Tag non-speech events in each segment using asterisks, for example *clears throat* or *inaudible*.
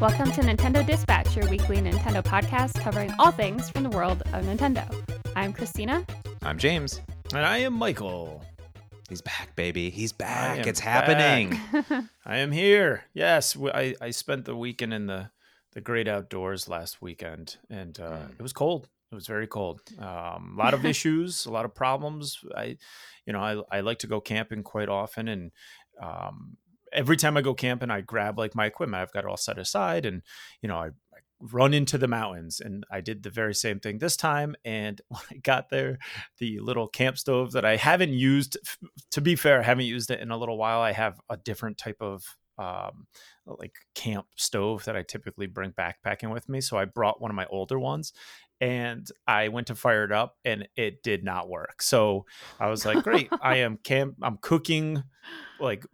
Welcome to Nintendo Dispatch, your weekly Nintendo podcast covering all things from the world of Nintendo. I'm Christina. I'm James. And I am Michael. He's back, baby. He's back. am It's happening. *laughs* I am here. Yes, I, I spent the weekend in the, the great outdoors last weekend, and uh, Mm. it was cold. It was very cold. Um, a lot of *laughs* issues, a lot of problems. I, you know, I, I like to go camping quite often, and um, every time I go camping, I grab like my equipment. I've got it all set aside, and you know, I, I run into the mountains. And I did the very same thing this time. And *laughs* when I got there, the little camp stove that I haven't used, to be fair, I haven't used it in a little while. I have a different type of um, like camp stove that I typically bring backpacking with me. So I brought one of my older ones and I went to fire it up and it did not work. So I was like, great, *laughs* I am camp, I'm cooking like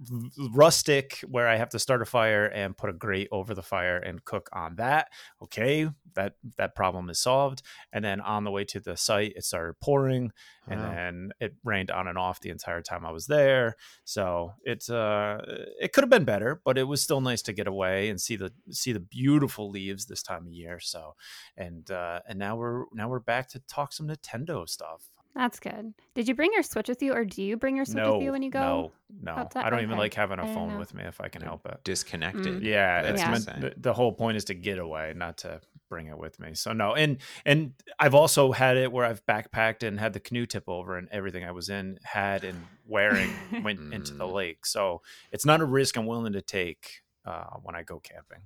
rustic where I have to start a fire and put a grate over the fire and cook on that. Okay, that that problem is solved. And then on the way to the site, it started pouring, and Wow. then it rained on and off the entire time I was there. So it's uh, it could have been better, but it was still nice to get away and see the see the beautiful leaves this time of year. So, and uh, and now we're now we're back to talk some Nintendo stuff. That's good. Did you bring your Switch with you, or do you bring your Switch no, with you when you go? no, no. outside? I don't even like having I a didn't phone know. with me if I can help it. Disconnected. Yeah, That's it's Yeah. meant, the, the whole point is to get away, not to bring it with me. So no, and and I've also had it where I've backpacked and had the canoe tip over, and everything I was in had and wearing *laughs* went into the Mm. lake. So it's not a risk I'm willing to take uh, when I go camping.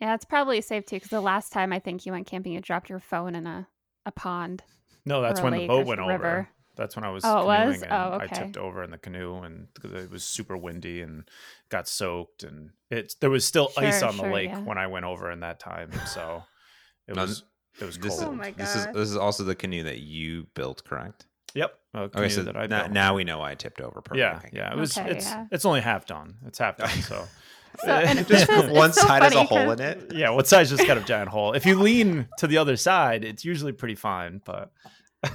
Yeah, it's probably safe too. Because the last time I think you went camping, you dropped your phone in a, a pond. No, that's when the boat went s- over. That's when I was. Oh, it was? canoeing and Oh, I tipped over in the canoe, and it was super windy and got soaked, and it's there was still ice Sure, on the lake yeah. when I went over in that time. So it was it was This cold. is, Oh my this is this is also the canoe that you built, correct? Yep. Okay, so that I now, built. now we know I tipped over. Perfect. Yeah, yeah. It was. Okay, it's yeah. it's only half done. It's half done. *laughs* So. So, and Just *laughs* this is- it's one so side has a hole in it. yeah, one side's just got a giant hole. If you lean to the other side, it's usually pretty fine. But *laughs*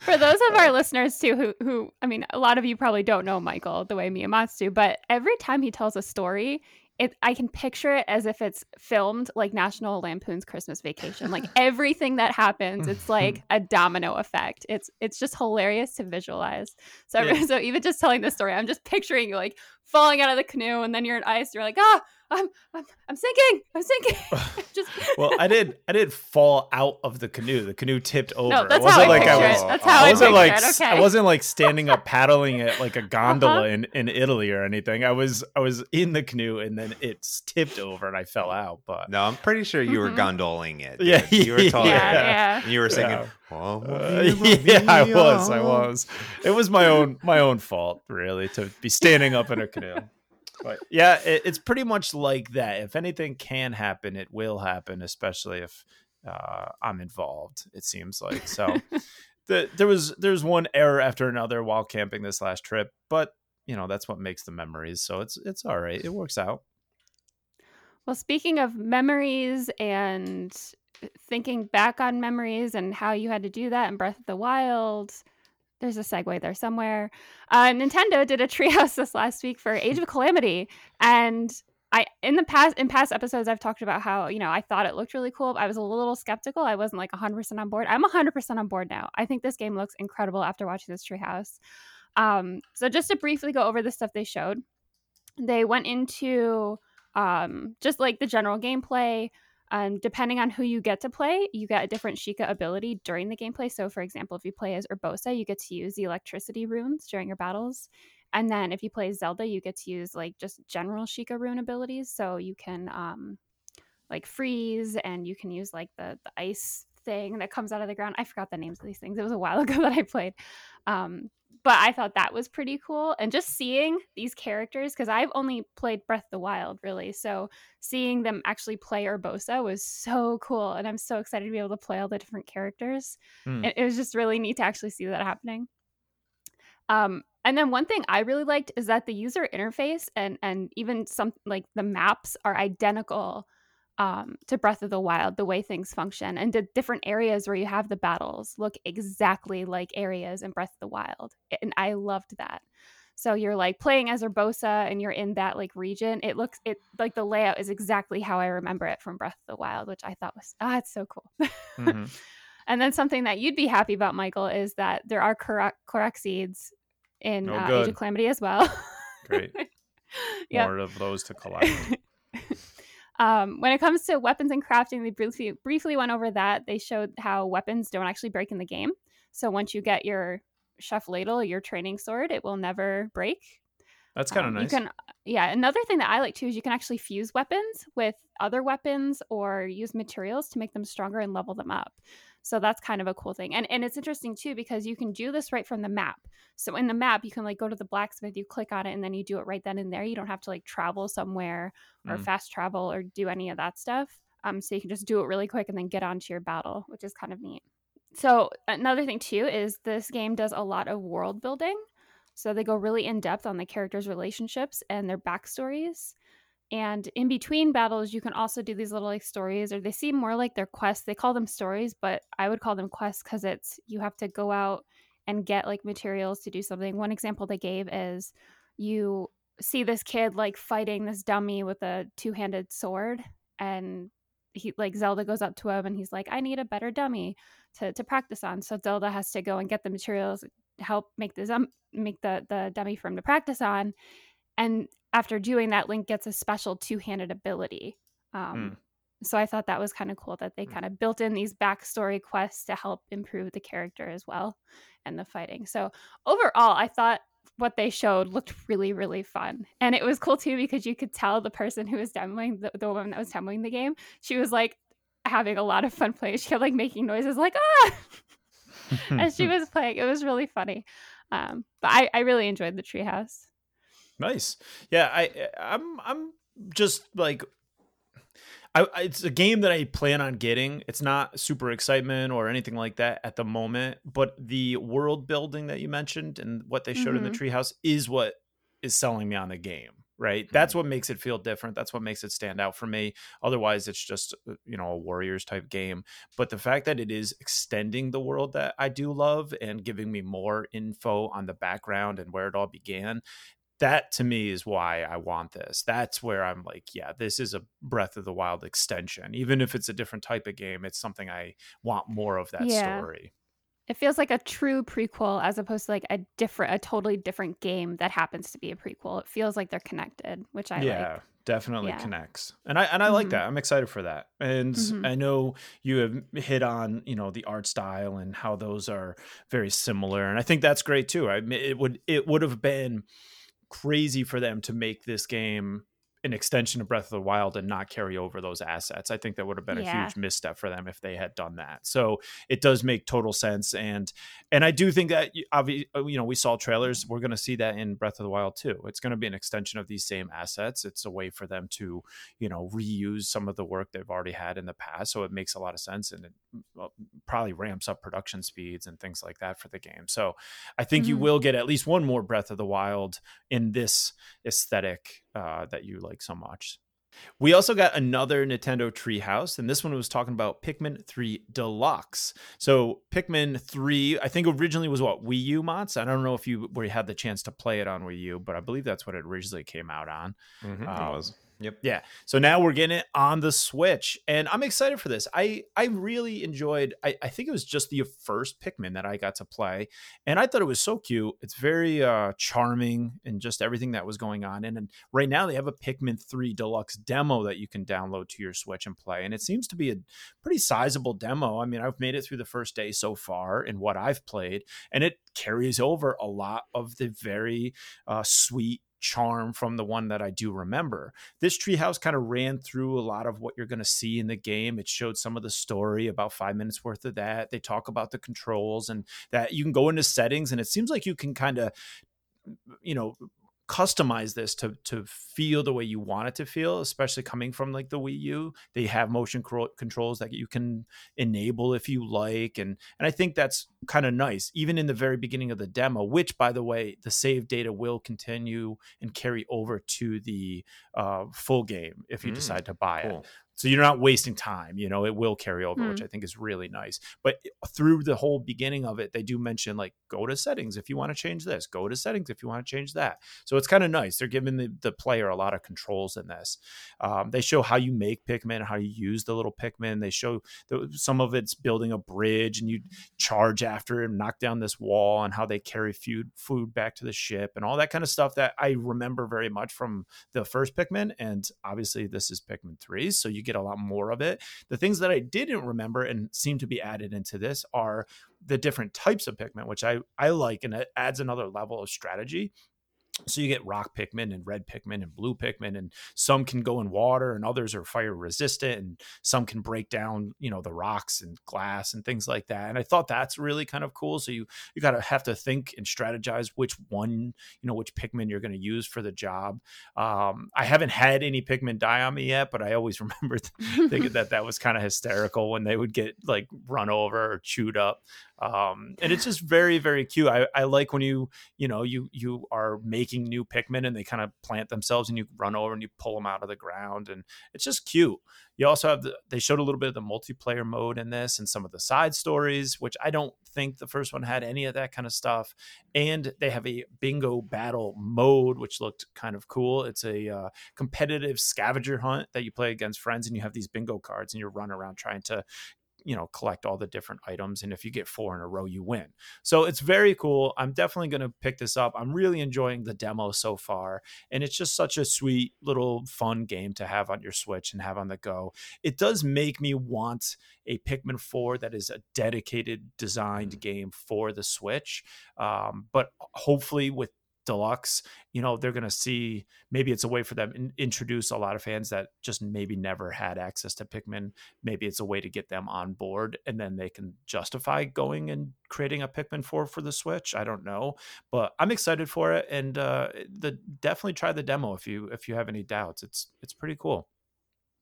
For those of our listeners too, who who I mean, a lot of you probably don't know Michael the way me and Mats do, but every time he tells a story, it I can picture it as if it's filmed like National Lampoon's Christmas Vacation. Like *laughs* everything that happens, it's like *laughs* a domino effect. It's it's just hilarious to visualize. So Yeah. *laughs* so even just telling this story, I'm just picturing you like falling out of the canoe, and then you're in ice. You're like, ah, I'm I'm, I'm sinking. I'm sinking. *laughs* *laughs* just *laughs* well, I did. I did fall out of the canoe. The canoe tipped over. no, it that's wasn't how I like picture I it. was. That's I how I I wasn't picture like it. Okay. I wasn't like standing up paddling it like a gondola Uh-huh. in, in Italy or anything. I was I was in the canoe and then it's tipped over and I fell out. But No, I'm pretty sure you were Mhm. gondoling it. Yeah, you were totally. yeah, yeah. yeah. And you were singing. Yeah. "Oh, Uh, yeah, I was. I was. It was my own my own fault, really, to be standing up in a canoe. But yeah, it, it's pretty much like that. If anything can happen, it will happen, especially if uh, I'm involved. It seems like so. *laughs* the, there was there's one error after another while camping this last trip, but you know that's what makes the memories. So it's it's all right. It works out. Well, speaking of memories and thinking back on memories and how you had to do that in Breath of the Wild, there's a segue there somewhere. Uh, Nintendo did a *laughs* treehouse this last week for Age of Calamity, and I in the past in past episodes I've talked about how you know I thought it looked really cool. I was a little skeptical. I wasn't like 100 percent on board. I'm 100 percent on board now. I think this game looks incredible after watching this treehouse. Um, so just to briefly go over the stuff they showed, they went into um, just like the general gameplay. Um, depending on who you get to play, you get a different Sheikah ability during the gameplay. So, for example, if you play as Urbosa, you get to use the electricity runes during your battles. And then if you play Zelda, you get to use like just general Sheikah rune abilities. So you can um, like freeze and you can use like the, the ice thing that comes out of the ground. I forgot the names of these things. It was a while *laughs* ago that I played. Um, but I thought that was pretty cool. And just seeing these characters, because I've only played Breath of the Wild, really. So seeing them actually play Urbosa was so cool. And I'm so excited to be able to play all the different characters. Hmm. It, it was just really neat to actually see that happening. Um, and then one thing I really liked is that the user interface and and even some like the maps are identical um, to Breath of the Wild, the way things function, and the different areas where you have the battles look exactly like areas in Breath of the Wild, and I loved that. So you're like playing as Urbosa and you're in that like region. It looks it like the layout is exactly how I remember it from Breath of the Wild, which I thought was ah, it's so cool. mm-hmm. *laughs* And then something that you'd be happy about, Michael, is that there are Korok, seeds in oh, uh, Age of Calamity as well. Great. *laughs* yep. More of those to collect. *laughs* um, when it comes to weapons and crafting, they briefly briefly went over that. They showed how weapons don't actually break in the game. So once you get your chef ladle, your training sword, it will never break. That's kind of um, nice. You can, yeah. Another thing that I like too is you can actually fuse weapons with other weapons or use materials to make them stronger and level them up. So that's kind of a cool thing. And and it's interesting too because you can do this right from the map. So in the map, you can like go to the blacksmith, you click on it, and then you do it right then and there. You don't have to like travel somewhere or mm. fast travel or do any of that stuff. Um, so you can just do it really quick and then get onto your battle, which is kind of neat. So another thing too is this game does a lot of world building. So they go really in depth on the characters' relationships and their backstories. And in between battles, you can also do these little like stories, or they seem more like they're quests. They call them stories, but I would call them quests because it's you have to go out and get like materials to do something. One example they gave is you see this kid like fighting this dummy with a two handed sword, and he like Zelda goes up to him and he's like, I need a better dummy to, to practice on. So Zelda has to go and get the materials help make the make the the dummy for him to practice on. And after doing that, Link gets a special two handed ability. Um, mm. So I thought that was kind of cool that they mm. kind of built in these backstory quests to help improve the character as well and the fighting. So overall, I thought what they showed looked really, really fun. And it was cool too because you could tell the person who was demoing, the, the woman that was demoing the game, she was like having a lot of fun playing. She kept like making noises like, ah! *laughs* *laughs* as she was playing. It was really funny. Um, but I, I really enjoyed the treehouse. Nice. Yeah, I I'm I'm just like I, it's a game that I plan on getting. It's not super excitement or anything like that at the moment, but the world building that you mentioned and what they showed mm-hmm. in the mm-hmm. treehouse is what is selling me on the game. Right, mm-hmm. that's what makes it feel different. That's what makes it stand out for me. Otherwise, it's just uh, you know a Warriors type game. But the fact that it is extending the world that I do love and giving me more info on the background and where it all began, that to me is why I want this. That's where I'm like, yeah, this is a Breath of the Wild extension. Even if it's a different type of game, it's something I want more of that yeah. story. It feels like a true prequel as opposed to like a different, a totally different game that happens to be a prequel. It feels like they're connected, which I yeah. like definitely yeah. connects and i and i mm-hmm. like that i'm excited for that and mm-hmm. i know you have hit on you know the art style and how those are very similar and i think that's great too i it would it would have been crazy for them to make this game an extension of Breath of the Wild and not carry over those assets. I think that would have been yeah. a huge misstep for them if they had done that. So it does make total sense, and and I do think that obviously uh, you know we saw trailers. We're going to see that in Breath of the Wild too. It's going to be an extension of these same assets. It's a way for them to you know reuse some of the work they've already had in the past. So it makes a lot of sense, and it probably ramps up production speeds and things like that for the game. So I think mm-hmm. you will get at least one more Breath of the Wild in this aesthetic uh, that you like so much. We also got another Nintendo Treehouse, and this one was talking about Pikmin 3 Deluxe. So Pikmin 3, I think originally was what Wii U mods. I don't know if you where you had the chance to play it on Wii U, but I believe that's what it originally came out on. Mm-hmm, um, it was. Yep. Yeah. So now we're getting it on the Switch, and I'm excited for this. I I really enjoyed. I, I think it was just the first Pikmin that I got to play, and I thought it was so cute. It's very uh, charming and just everything that was going on. And, and right now they have a Pikmin 3 Deluxe demo that you can download to your Switch and play, and it seems to be a pretty sizable demo. I mean, I've made it through the first day so far in what I've played, and it carries over a lot of the very uh, sweet charm from the one that I do remember. This treehouse kind of ran through a lot of what you're going to see in the game. It showed some of the story, about five minutes worth of that. They talk about the controls and that you can go into settings, and it seems like you can kind of, you know, customize this to to feel the way you want it to feel especially coming from like the Wii U they have motion controls that you can enable if you like and and I think that's kind of nice even in the very beginning of the demo which by the way the save data will continue and carry over to the uh, full game if you mm, decide to buy cool. it so you're not wasting time you know it will carry over mm. which i think is really nice. But through the whole beginning of it they do mention like go to settings if you want to change this go to settings if you want to change that. So it's kind of nice they're giving the, the player a lot of controls in this. Um, they show how you make pikmin how you use the little pikmin they show the, some of it's building a bridge and you charge after and knock down this wall and how they carry food food back to the ship and all that kind of stuff that i remember very much from the first pikmin and obviously this is pikmin 3 so you get a lot more of it. The things that I didn't remember and seem to be added into this are the different types of Pikmin, which I, I like, and it adds another level of strategy so you get rock Pikmin and red Pikmin and blue Pikmin, and some can go in water, and others are fire resistant, and some can break down, you know, the rocks and glass and things like that. And I thought that's really kind of cool. So you you gotta have to think and strategize which one, you know, which Pikmin you're going to use for the job. Um, I haven't had any Pikmin die on me yet, but I always *laughs* remember thinking that that was kind of hysterical when they would get like run over or chewed up um, and it's just very very cute I, I like when you you know you you are making new pikmin and they kind of plant themselves and you run over and you pull them out of the ground and it's just cute. You also have the they showed a little bit of the multiplayer mode in this and some of the side stories which i don't think the first one had any of that kind of stuff. And they have a bingo battle mode which looked kind of cool. It's a uh, competitive scavenger hunt that you play against friends and you have these bingo cards and you run around trying to you know collect all the different items and if you get four in a row you win. So it's very cool. I'm definitely going to pick this up. I'm really enjoying the demo so far and it's just such a sweet little fun game to have on your switch and have on the go. It does make me want a pikmin 4 that is a dedicated designed mm. game for the switch um, but hopefully with deluxe you know they're going to see maybe it's a way for them to introduce a lot of fans that just maybe never had access to pikmin. Maybe it's a way to get them on board and then they can justify going and creating a pikmin 4 for the switch. I don't know but i'm excited for it and uh the definitely try the demo if you if you have any doubts. It's it's pretty cool.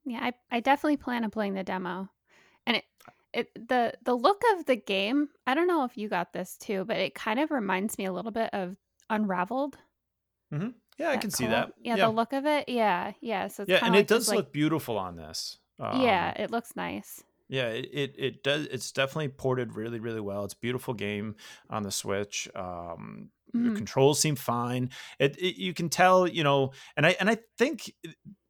Yeah i, I definitely plan on playing the demo and it it the the look of the game i don't know if you got this too but it kind of reminds me a little bit of unraveled. Mm-hmm. Yeah, I can see that. Yeah, yeah, the look of it. Yeah, yeah. So yeah, and like it does like, look beautiful on this. Um, yeah, it looks nice. Yeah, it, it, it does. It's definitely ported really really well. It's a beautiful game on the Switch. Um, mm-hmm. The controls seem fine. It, it you can tell, you know, and I and I think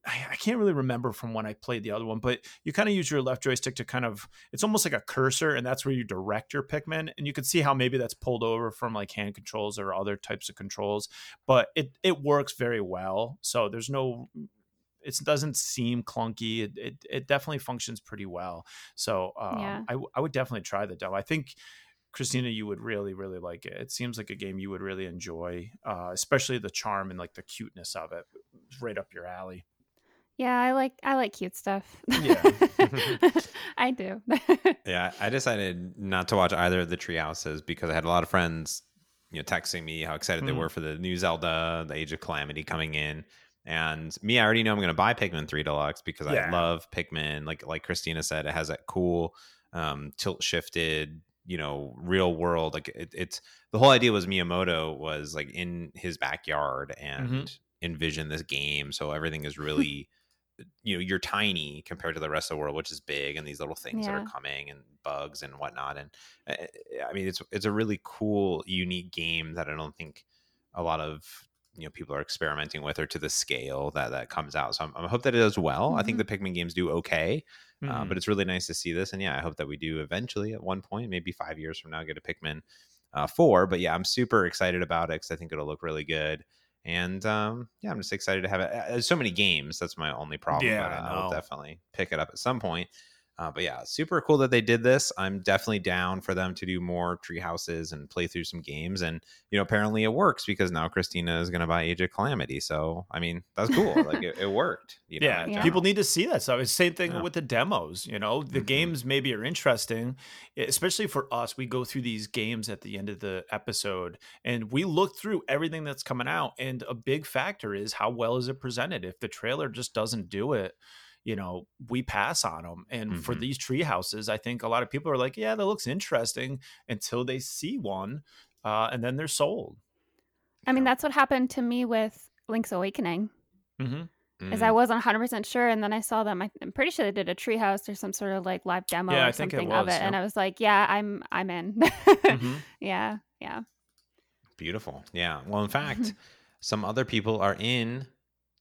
I, can't really remember from when I played the other one, but you kind of use your left joystick to kind of it's almost like a cursor, and that's where you direct your Pikmin. And you can see how maybe that's pulled over from like hand controls or other types of controls, but it it works very well. So there's no it doesn't seem clunky. It, it, it definitely functions pretty well. So um, yeah. I I would definitely try the demo. I think Christina, you would really, really like it. It seems like a game you would really enjoy, uh, especially the charm and like the cuteness of it. It's right up your alley. Yeah, I like I like cute stuff. Yeah. *laughs* *laughs* I do. *laughs* yeah, I decided not to watch either of the tree houses because I had a lot of friends, you know, texting me how excited mm. they were for the new Zelda, the Age of Calamity coming in. And me, I already know I'm going to buy Pikmin 3 Deluxe because yeah. I love Pikmin. Like like Christina said, it has that cool um, tilt shifted, you know, real world. Like it, it's the whole idea was Miyamoto was like in his backyard and mm-hmm. envision this game, so everything is really you know you're tiny compared to the rest of the world which is big and these little things yeah. that are coming and bugs and whatnot and uh, i mean it's it's a really cool unique game that i don't think a lot of you know people are experimenting with or to the scale that that comes out so I'm, i hope that it does well mm-hmm. i think mm-hmm. the pikmin games do okay mm-hmm. uh, but it's really nice to see this and yeah i hope that we do eventually at one point maybe five years from now get a pikmin uh, 4 but yeah i'm super excited about it because i think it'll look really good and um, yeah, I'm just excited to have it. There's so many games. That's my only problem. Yeah, but, uh, I'll definitely pick it up at some point. Uh, but yeah, super cool that they did this. I'm definitely down for them to do more tree houses and play through some games. And you know, apparently it works because now Christina is going to buy Age of Calamity. So I mean, that's cool. like it, it, worked. You know, yeah, yeah, people need to see that So It's the same thing yeah. with the demos. You know, the mm-hmm. games maybe are interesting, especially for us. We go through these games at the end of the episode, and we look through everything that's coming out. And a big factor is how well is it presented. If the trailer just doesn't do it you know we pass on them and mm-hmm. for these tree houses i think a lot of people are like yeah that looks interesting until they see one uh, and then they're sold i mean that's what happened to me with link's awakening mm-hmm. mm. as I wasn't 100% sure. And then I saw them. I'm pretty sure they did a treehouse or some sort of like live demo yeah, or something it was, of it. Yeah. And I was like, yeah, I'm, I'm in. mm-hmm. *laughs* Yeah. Yeah. Beautiful. Yeah. Well, in fact, *laughs* some other people are in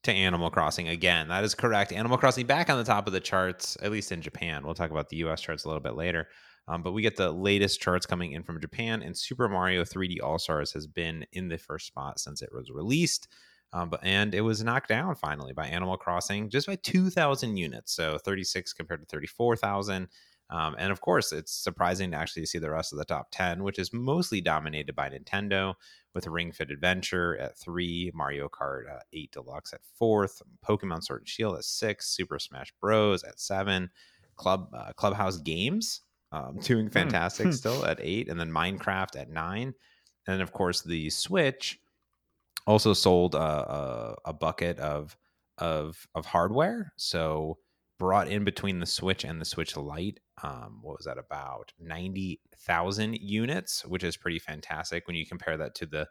to Animal Crossing again. That is correct. Animal Crossing back on the top of the charts, at least in Japan. We'll talk about the US charts a little bit later. Um, but we get the latest charts coming in from Japan, and Super Mario 3D All Stars has been in the first spot since it was released. Um, but and it was knocked down finally by Animal Crossing just by 2,000 units, so 36 compared to 34,000. Um, and of course, it's surprising to actually see the rest of the top 10, which is mostly dominated by Nintendo, with Ring Fit Adventure at three, Mario Kart uh, 8 Deluxe at fourth, Pokemon Sword and Shield at six, Super Smash Bros. at seven, Club uh, Clubhouse Games um, *laughs* doing hmm. fantastic still at eight, and then Minecraft at nine, and then of course the Switch also sold a, a, a bucket of of of hardware. So brought in between the Switch and the Switch Lite. Um, what was that about ninety thousand units, which is pretty fantastic when you compare that to the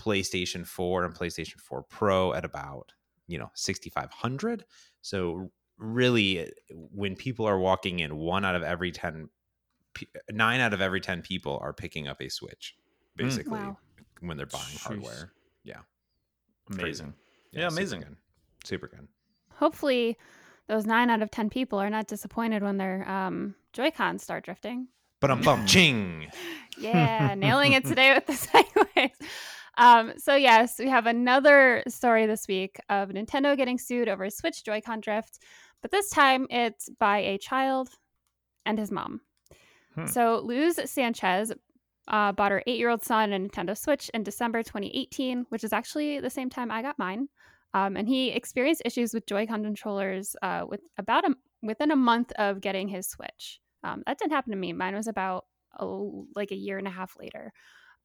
PlayStation Four and PlayStation Four Pro at about you know sixty five hundred. So really, when people are walking in, one out of every ten nine out of every 10 people are picking up a Switch, mm. basically, wow. when they're buying Jeez. hardware. Yeah. Amazing. Yeah, yeah, amazing. Super good. super good. Hopefully, those nine out of 10 people are not disappointed when their um, Joy-Cons start drifting. But I'm bum ching. *laughs* yeah, nailing it today with the *laughs* segues. Um, so yes, we have another story this week of Nintendo getting sued over Switch Joy-Con drift, but this time it's by a child and his mom. Hmm. So Luz Sanchez uh, bought her eight year old son a Nintendo Switch in December 2018, which is actually the same time I got mine. Um, and he experienced issues with Joy-Con controllers uh, with about a, within a month of getting his Switch. Um, that didn't happen to me. Mine was about a, like a year and a half later.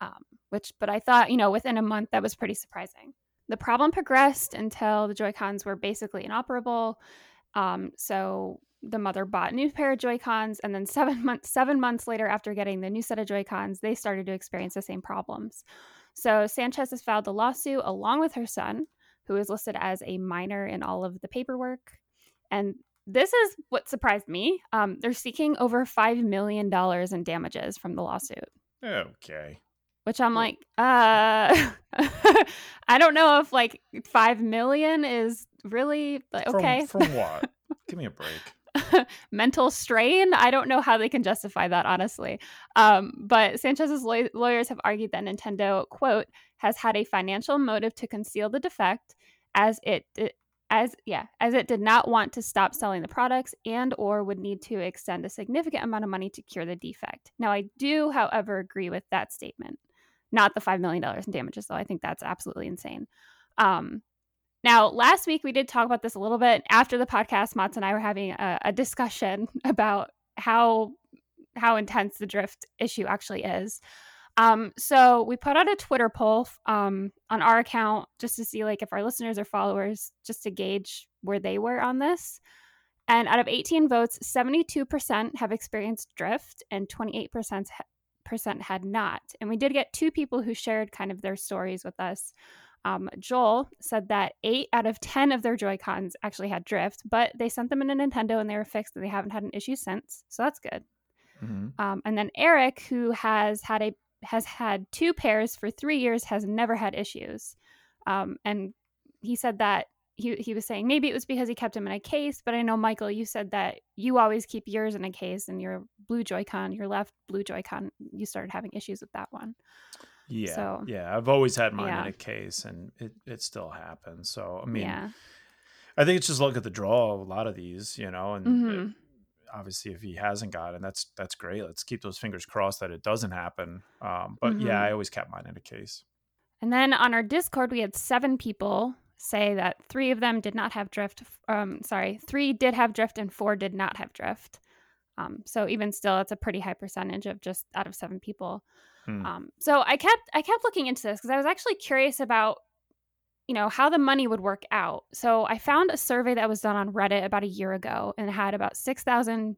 Um, which, but I thought, you know, within a month, that was pretty surprising. The problem progressed until the Joy Cons were basically inoperable. Um, so the mother bought a new pair of Joy Cons, and then *laughs* seven months seven months later, after getting the new set of Joy Cons, they started to experience the same problems. So Sanchez has filed a lawsuit along with her son, who is listed as a minor in all of the paperwork. And this is what surprised me. Um, they're seeking over five million dollars in damages from the lawsuit. Okay. Which I'm like, uh, *laughs* I don't know if like five million is really like okay. From, from what? *laughs* Give me a break. *laughs* mental strain. I don't know how they can justify that, honestly. Um, but Sanchez's law- lawyers have argued that Nintendo, quote, has had a financial motive to conceal the defect as it as yeah as it did not want to stop selling the products and or would need to extend a significant amount of money to cure the defect now i do however agree with that statement not the $5 million in damages though i think that's absolutely insane um, now, last week we did talk about this a little bit. After the podcast, Mats and I were having a, a discussion *laughs* about how how intense the drift issue actually is. Um, so we put out a Twitter poll um, on our account just to see like if our listeners or followers just to gauge where they were on this. And out of 18 votes, 72% have experienced drift and 28% had not. And we did get two people who shared kind of their stories with us. Um, Joel said that eight out of 10 of their Joy Cons actually had drift, but they sent them in a Nintendo and they were fixed and they haven't had an issue since. So that's good. Mm-hmm. Um, and then Eric, who has had a has had two pairs for three years, has never had issues. Um, and he said that he, he was saying maybe it was because he kept them in a case, but I know Michael, you said that you always keep yours in a case and your blue Joy-Con, your left blue Joy-Con, you started having issues with that one. Yeah. So, yeah. I've always had mine yeah. in a case and it, it still happens. So, I mean, yeah. I think it's just look at the draw a lot of these, you know, and mm-hmm. Obviously if he hasn't got it, that's, that's great. Let's keep those fingers crossed that it doesn't happen. Um, but mm-hmm. yeah, I always kept mine in a case. And then on our Discord, we had seven people say that three of them did not have drift. Um, sorry, three did have drift and four did not have drift. Um, so even still, it's a pretty high percentage of just out of seven people. Hmm. Um, so I kept I kept looking into this because I was actually curious about you know how the money would work out. So I found a survey that was done on Reddit about a year ago and had about six thousand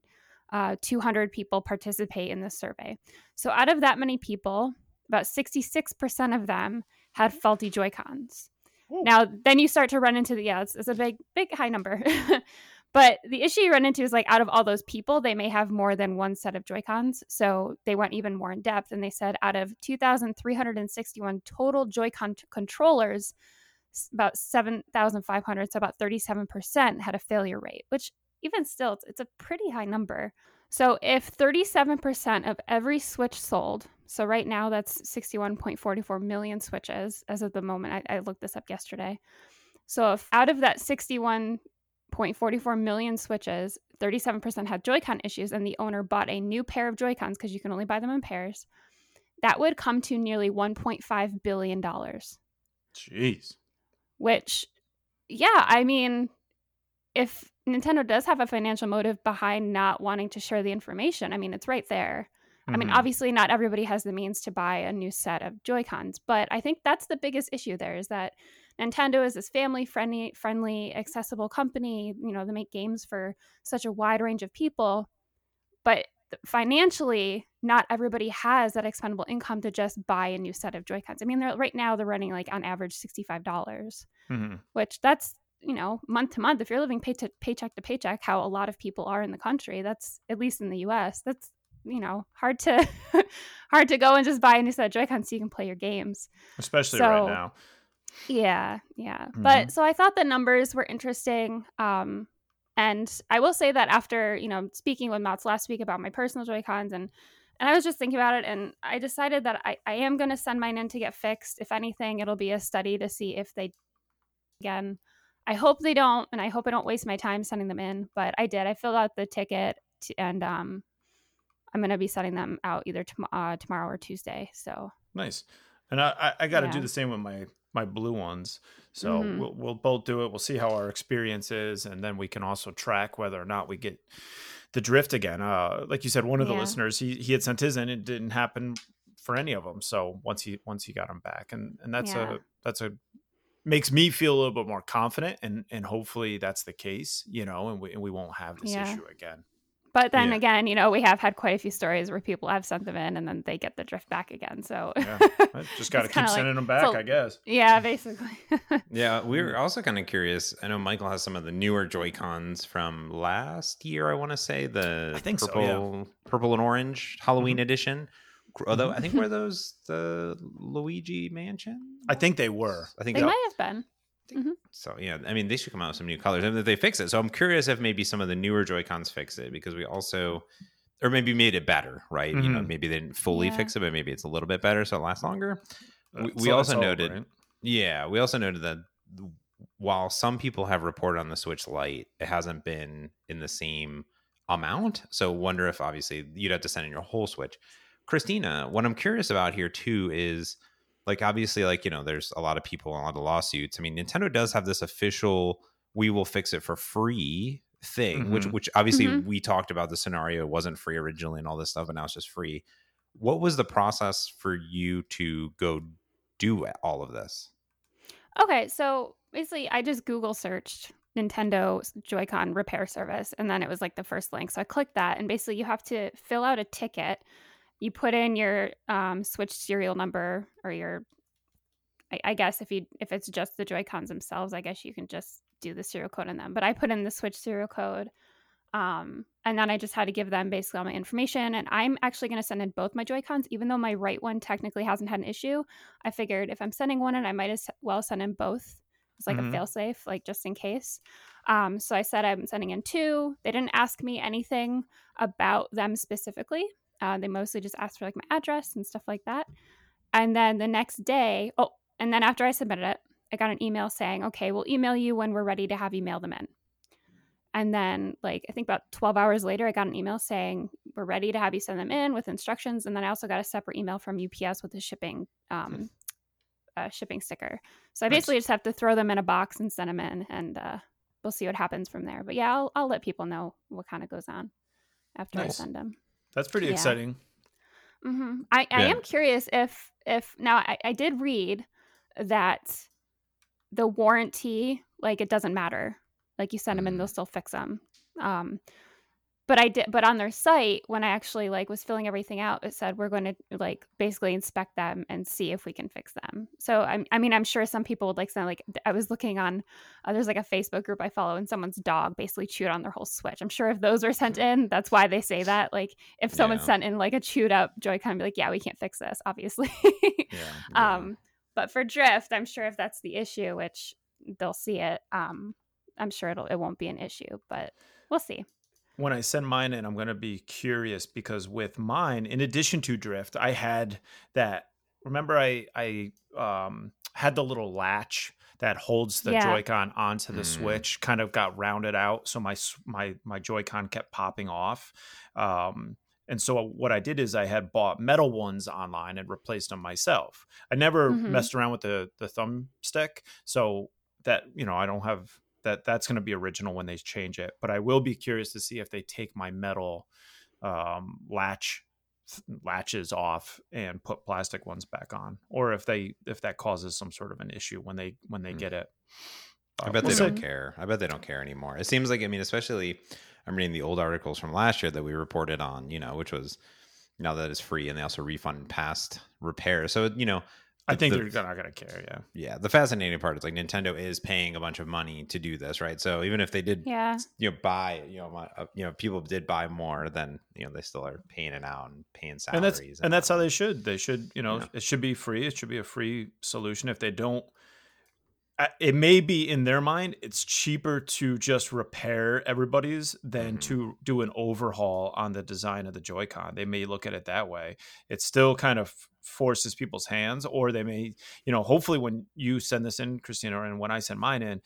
uh, two hundred people participate in this survey. So out of that many people, about sixty six percent of them had faulty Joy Cons. Now, then you start to run into the yeah, it's, it's a big, big high number. *laughs* but the issue you run into is like out of all those people, they may have more than one set of Joy Cons. So they went even more in depth, and they said out of 2,361 total Joy-Con t- controllers, about 7,500, so about 37% had a failure rate, which even still, it's, a pretty high number. So if 37% of every Switch sold, so right now that's 61.44 million Switches as of the moment, I, I looked this up yesterday. So if out of that 61.44 million Switches, 37% had Joy-Con issues and the owner bought a new pair of Joy-Cons because you can only buy them in pairs, that would come to nearly 1.5 billion dollars. Jeez. Which yeah, I mean if Nintendo does have a financial motive behind not wanting to share the information. I mean, it's right there. Mm-hmm. I mean, mm-hmm. obviously, not everybody has the means to buy a new set of Joy Cons, but I think that's the biggest issue there is that Nintendo is this family friendly, friendly, accessible company. You know, they make games for such a wide range of people, but financially, not everybody has that expendable income to just buy a new set of Joy Cons. I mean, they're right now they're running like on average sixty five dollars, mm-hmm. which that's you know, month to month, if you're living pay to, paycheck to paycheck, how a lot of people are in the country, that's at least in the U.S. That's you know hard to *laughs* hard to go and just buy a new set of Joy-Con so you can play your games, especially so, right now. Yeah, yeah. Mm-hmm. But so I thought the numbers were interesting. Um, and I will say that after you know speaking with Mats last week about my personal Joy-Cons and and I was just thinking about it, and I decided that I, I am going to send mine in to get fixed. If anything, it'll be a study to see if they again I hope they don't, and I hope I don't waste my time sending them in. But I did. I filled out the ticket, to, and um, I'm going to be sending them out either tom- uh, tomorrow or Tuesday. So nice. And I, I, I got to yeah. do the same with my my blue ones. So mm-hmm. we'll, we'll both do it. We'll see how our experience is, and then we can also track whether or not we get the drift again. Uh, like you said, one of the yeah. listeners he he had sent his in. It didn't happen for any of them. So once he once he got them back, and and that's yeah. a that's a makes me feel a little bit more confident and and hopefully that's the case you know and we, and we won't have this yeah. issue again but then yeah. again you know we have had quite a few stories where people have sent them in and then they get the drift back again so yeah. *laughs* just got to keep sending like, them back so, i guess yeah basically *laughs* yeah we were also kind of curious i know michael has some of the newer joy cons from last year i want to say the I think purple so, yeah. purple and orange halloween mm-hmm. edition Although I think were those the Luigi Mansion? I think they were. I think they might have been. Mm-hmm. So yeah, I mean they should come out with some new colors. I mean, if they fix it. So I'm curious if maybe some of the newer Joy Cons fix it because we also, or maybe made it better, right? Mm-hmm. You know, mm-hmm. maybe they didn't fully yeah. fix it, but maybe it's a little bit better so it lasts longer. We, we also noted, right? yeah, we also noted that while some people have reported on the Switch Lite, it hasn't been in the same amount. So wonder if obviously you'd have to send in your whole Switch. Christina, what I'm curious about here too is like obviously like you know there's a lot of people a lot of lawsuits. I mean Nintendo does have this official we will fix it for free thing, mm-hmm. which which obviously mm-hmm. we talked about the scenario wasn't free originally and all this stuff, but now it's just free. What was the process for you to go do all of this? Okay, so basically I just Google searched Nintendo Joy-Con repair service and then it was like the first link. So I clicked that and basically you have to fill out a ticket you put in your um, switch serial number or your I, I, guess if you if it's just the joy cons themselves i guess you can just do the serial code in them. But i put in the switch serial code um, and then i just had to give them basically all my information. And i'm actually going to send in both my joy cons even though my right one technically hasn't had an issue. I figured if i'm sending one in i might as well send in both. It's like mm-hmm. a fail safe like just in case. Um, so i said i'm sending in two. They didn't ask me anything about them specifically uh, they mostly just asked for like my address and stuff like that. And then the next day, oh, and then after I submitted it, I got an email saying, okay, we'll email you when we're ready to have you mail them in. And then, like, I think about 12 hours later, I got an email saying, we're ready to have you send them in with instructions. And then I also got a separate email from UPS with a shipping um, *laughs* a shipping sticker. So I basically nice. just have to throw them in a box and send them in, and uh, we'll see what happens from there. But yeah, I'll, I'll let people know what kind of goes on after nice. I send them. That's pretty yeah. exciting. Mm-hmm. I, I yeah. am curious if if now I, I did read that the warranty like it doesn't matter like you send them and they'll still fix them um but I did but on their site when I actually like was filling everything out it said we're going to like basically inspect them and see if we can fix them. So I I mean I'm sure some people would like send like I was looking on uh, there's like a Facebook group I follow and someone's dog basically chewed on their whole switch. I'm sure if those are sent *laughs* in that's why they say that like if someone Yeah. sent in like a chewed up Joy-Con be like yeah we can't fix this obviously. *laughs* Yeah. um but for drift I'm sure if that's the issue which they'll see it um I'm sure it'll it won't be an issue but we'll see. When I send mine in, I'm going to be curious because with mine, in addition to drift, I had that. Remember, I I um, had the little latch that holds the Yeah. Joy-Con onto the Mm. Switch, kind of got rounded out, so my my my Joy-Con kept popping off. Um, and so what I did is I had bought metal ones online and replaced them myself. I never Mhm. messed around with the the thumbstick, so that you know I don't have that. That's going to be original when they change it. But I will be curious to see if they take my metal um, latch latches off and put plastic ones back on, or if they if that causes some sort of an issue when they when they Hmm. get it. I Uh, bet we'll they don't care. I bet they don't care anymore. It seems like I mean, especially I'm reading the old articles from last year that we reported on, you know, which was now that it's free and they also refund past repairs. So you know, I think the- they're not going to care. Yeah. yeah. The fascinating part is like Nintendo is paying a bunch of money to do this, right? So even if they did, Yeah. you know, buy, you know, uh, you know, people did buy more, then you know they still are paying it out and paying and salaries. that's and that's how they should they should you know Yeah. it should be free it should be a free solution if they don't it may be in their mind it's cheaper to just repair everybody's than Mhm. to do an overhaul on the design of the joy-con they may look at it that way It's still kind of forces people's hands or they may you know hopefully when you send this in christina and when i send mine in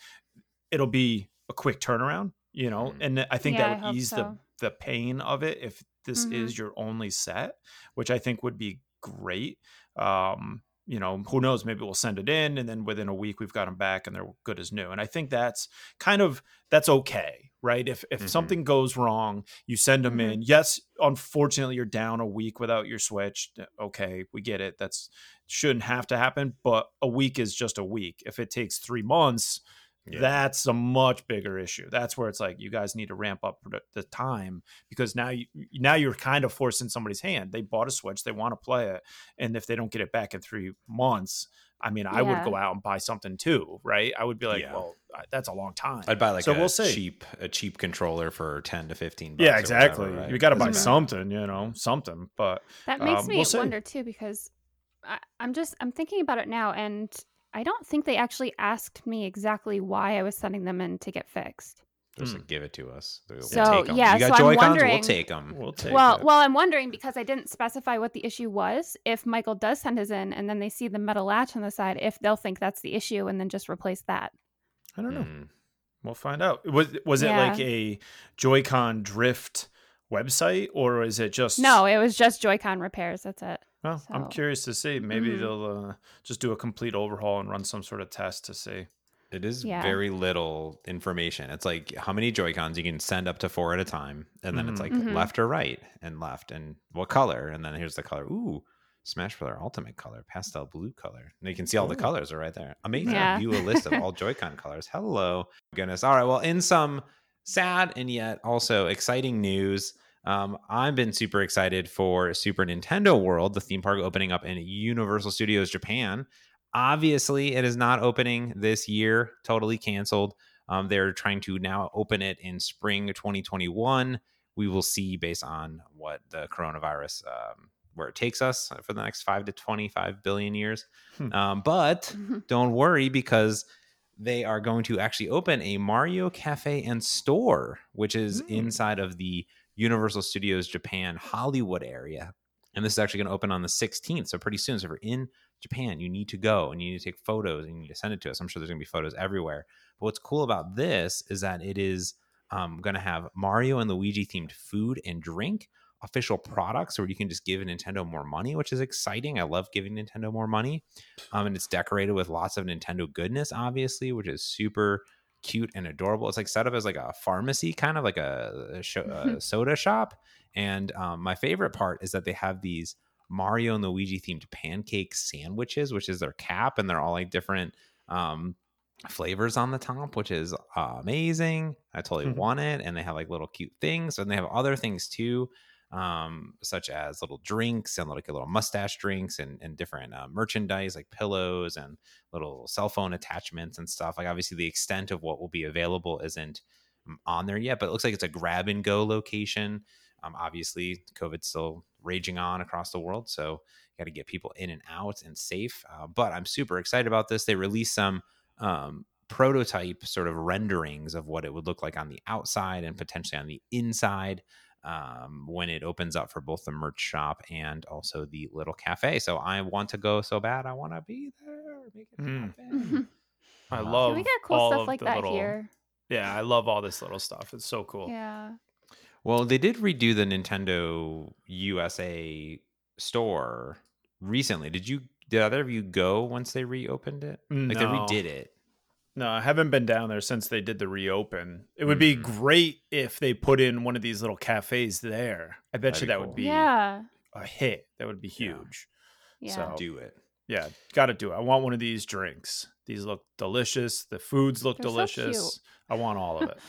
it'll be a quick turnaround you know Mhm. and i think Yeah, that would ease so. the the pain of it if this Mhm. is your only set which i think would be great um you know who knows maybe we'll send it in and then within a week we've got them back and they're good as new and i think that's kind of that's okay right? If if Mhm. something goes wrong you send them Mhm. in. Yes unfortunately you're down a week without your switch. Okay we get it. That's shouldn't have to happen but a week is just a week. If it takes three months Yeah. that's a much bigger issue that's where it's like you guys need to ramp up the- the time because now you now you're kind of forcing somebody's hand they bought a switch they want to play it and if they don't get it back in three months i mean i would go out and buy something too right i would be like Yeah. well that's a long time I'd buy like So a we'll see. cheap a cheap controller for ten to fifteen. Bucks yeah exactly whatever, right? you got to buy matter. something you know something but That makes Um, me we'll see. wonder too because I, I'm just I'm thinking about it now, and I don't think they actually asked me exactly why I was sending them in to get fixed. Just like, give it to us. We'll So, take 'em. yeah, you got so I'm wondering- we'll take them. we'll take well, it. well, I'm wondering because I didn't specify what the issue was. If Michael does send his in, and then they see the metal latch on the side, if they'll think that's the issue, and then just replace that. i don't know Hmm. we'll find out was was it like a joy-con drift website or is it just No, it was just Joy-Con repairs. That's it. Well, I'm curious to see. Maybe Mhm. they'll uh, just do a complete overhaul and run some sort of test to see. It is Yeah. very little information. It's like how many Joy Cons you can send up to four at a time, and then it's Mhm. like Mhm. left or right and left, and what color, and then here's the color. Ooh, Smash Brother Ultimate color, pastel blue color. And you can see all the colors are right there. Amazing. Yeah. View a list of all *laughs* Joy-Con colors. Hello, goodness. All right. Well, in some sad and yet also exciting news. Um, I've been super excited for Super Nintendo World, the theme park opening up in Universal Studios Japan. Obviously, it is not opening this year, totally canceled. Um, they're trying to now open it in spring 2021. We will see based on what the coronavirus, um, where it takes us for the next five to 25 billion years. Hmm. Um, but *laughs* don't worry because they are going to actually open a Mario Cafe and store, which is Mm. inside of the Universal Studios Japan Hollywood area. And this is actually going to open on the 16th. So pretty soon. So if you're in Japan, you need to go and you need to take photos and you need to send it to us. I'm sure there's going to be photos everywhere. But what's cool about this is that it is um, going to have Mario and Luigi themed food and drink, official products where you can just give Nintendo more money, which is exciting. I love giving Nintendo more money. Um, and it's decorated with lots of Nintendo goodness, obviously, which is super cute and adorable. It's like set up as like a pharmacy, kind of like a, a, a *laughs* soda shop. And um, my favorite part is that they have these Mario and Luigi themed pancake sandwiches, which is their cap, and they're all like different um, flavors on the top, which is uh, amazing. I totally Mhm. want it. And they have like little cute things. And they have other things too, um, such as little drinks and like little mustache drinks and, and different uh, merchandise like pillows and little cell phone attachments and stuff. Like, obviously, the extent of what will be available isn't mm, on there yet, but it looks like it's a grab and go location. Um, obviously, COVID's still raging on across the world. So, you got to get people in and out and safe. Uh, but I'm super excited about this. They released some um, prototype sort of renderings of what it would look like on the outside and potentially on the inside um, when it opens up for both the merch shop and also the little cafe. So I want to go so bad. I want to be there. Make it Mm. happen. I Uh, love Can we get cool stuff like that little, here? Yeah, I love all this little stuff. It's so cool. Yeah. Well, they did redo the Nintendo USA store recently. Did you? Did either of you go once they reopened it? Like they redid it. No, I haven't been down there since they did the reopen. It would be Mhm. great if they put in one of these little cafes there. I bet That'd you that cool. would be Yeah. a hit. That would be huge. Yeah. So- Do it. Yeah, got to do it. I want one of these drinks. These look delicious. The foods look They're so delicious. cute. I want all of it. *laughs*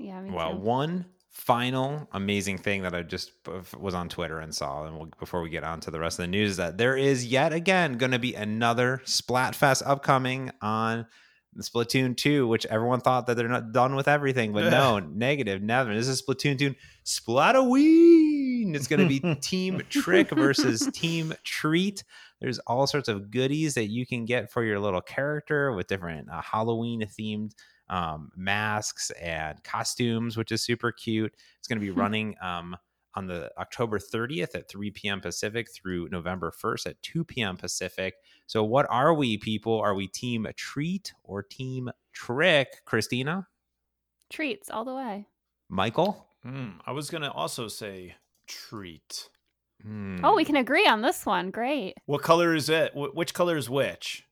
Yeah. Me Well, too. one final amazing thing that I just was on Twitter and saw, and we'll, before we get on to the rest of the news, is that there is yet again going to be another Splatfest upcoming on Splatoon 2, which everyone thought that they're not done with everything, but no, *laughs* negative, never. This is Splatoon 2 Splatoween. It's going to be *laughs* Team Trick versus Team Treat. There's all sorts of goodies that you can get for your little character with different uh, Halloween themed um, masks and costumes, which is super cute. It's going to be *laughs* running um, on the October 30th at 3 p.m. Pacific through November 1st at 2 p.m. Pacific. So, what are we, people? Are we Team Treat or Team Trick? Christina, Treats all the way. Michael. Mm, I was gonna also say treat. Oh, Hmm. we can agree on this one. Great. What color is it? Wh- which color is which?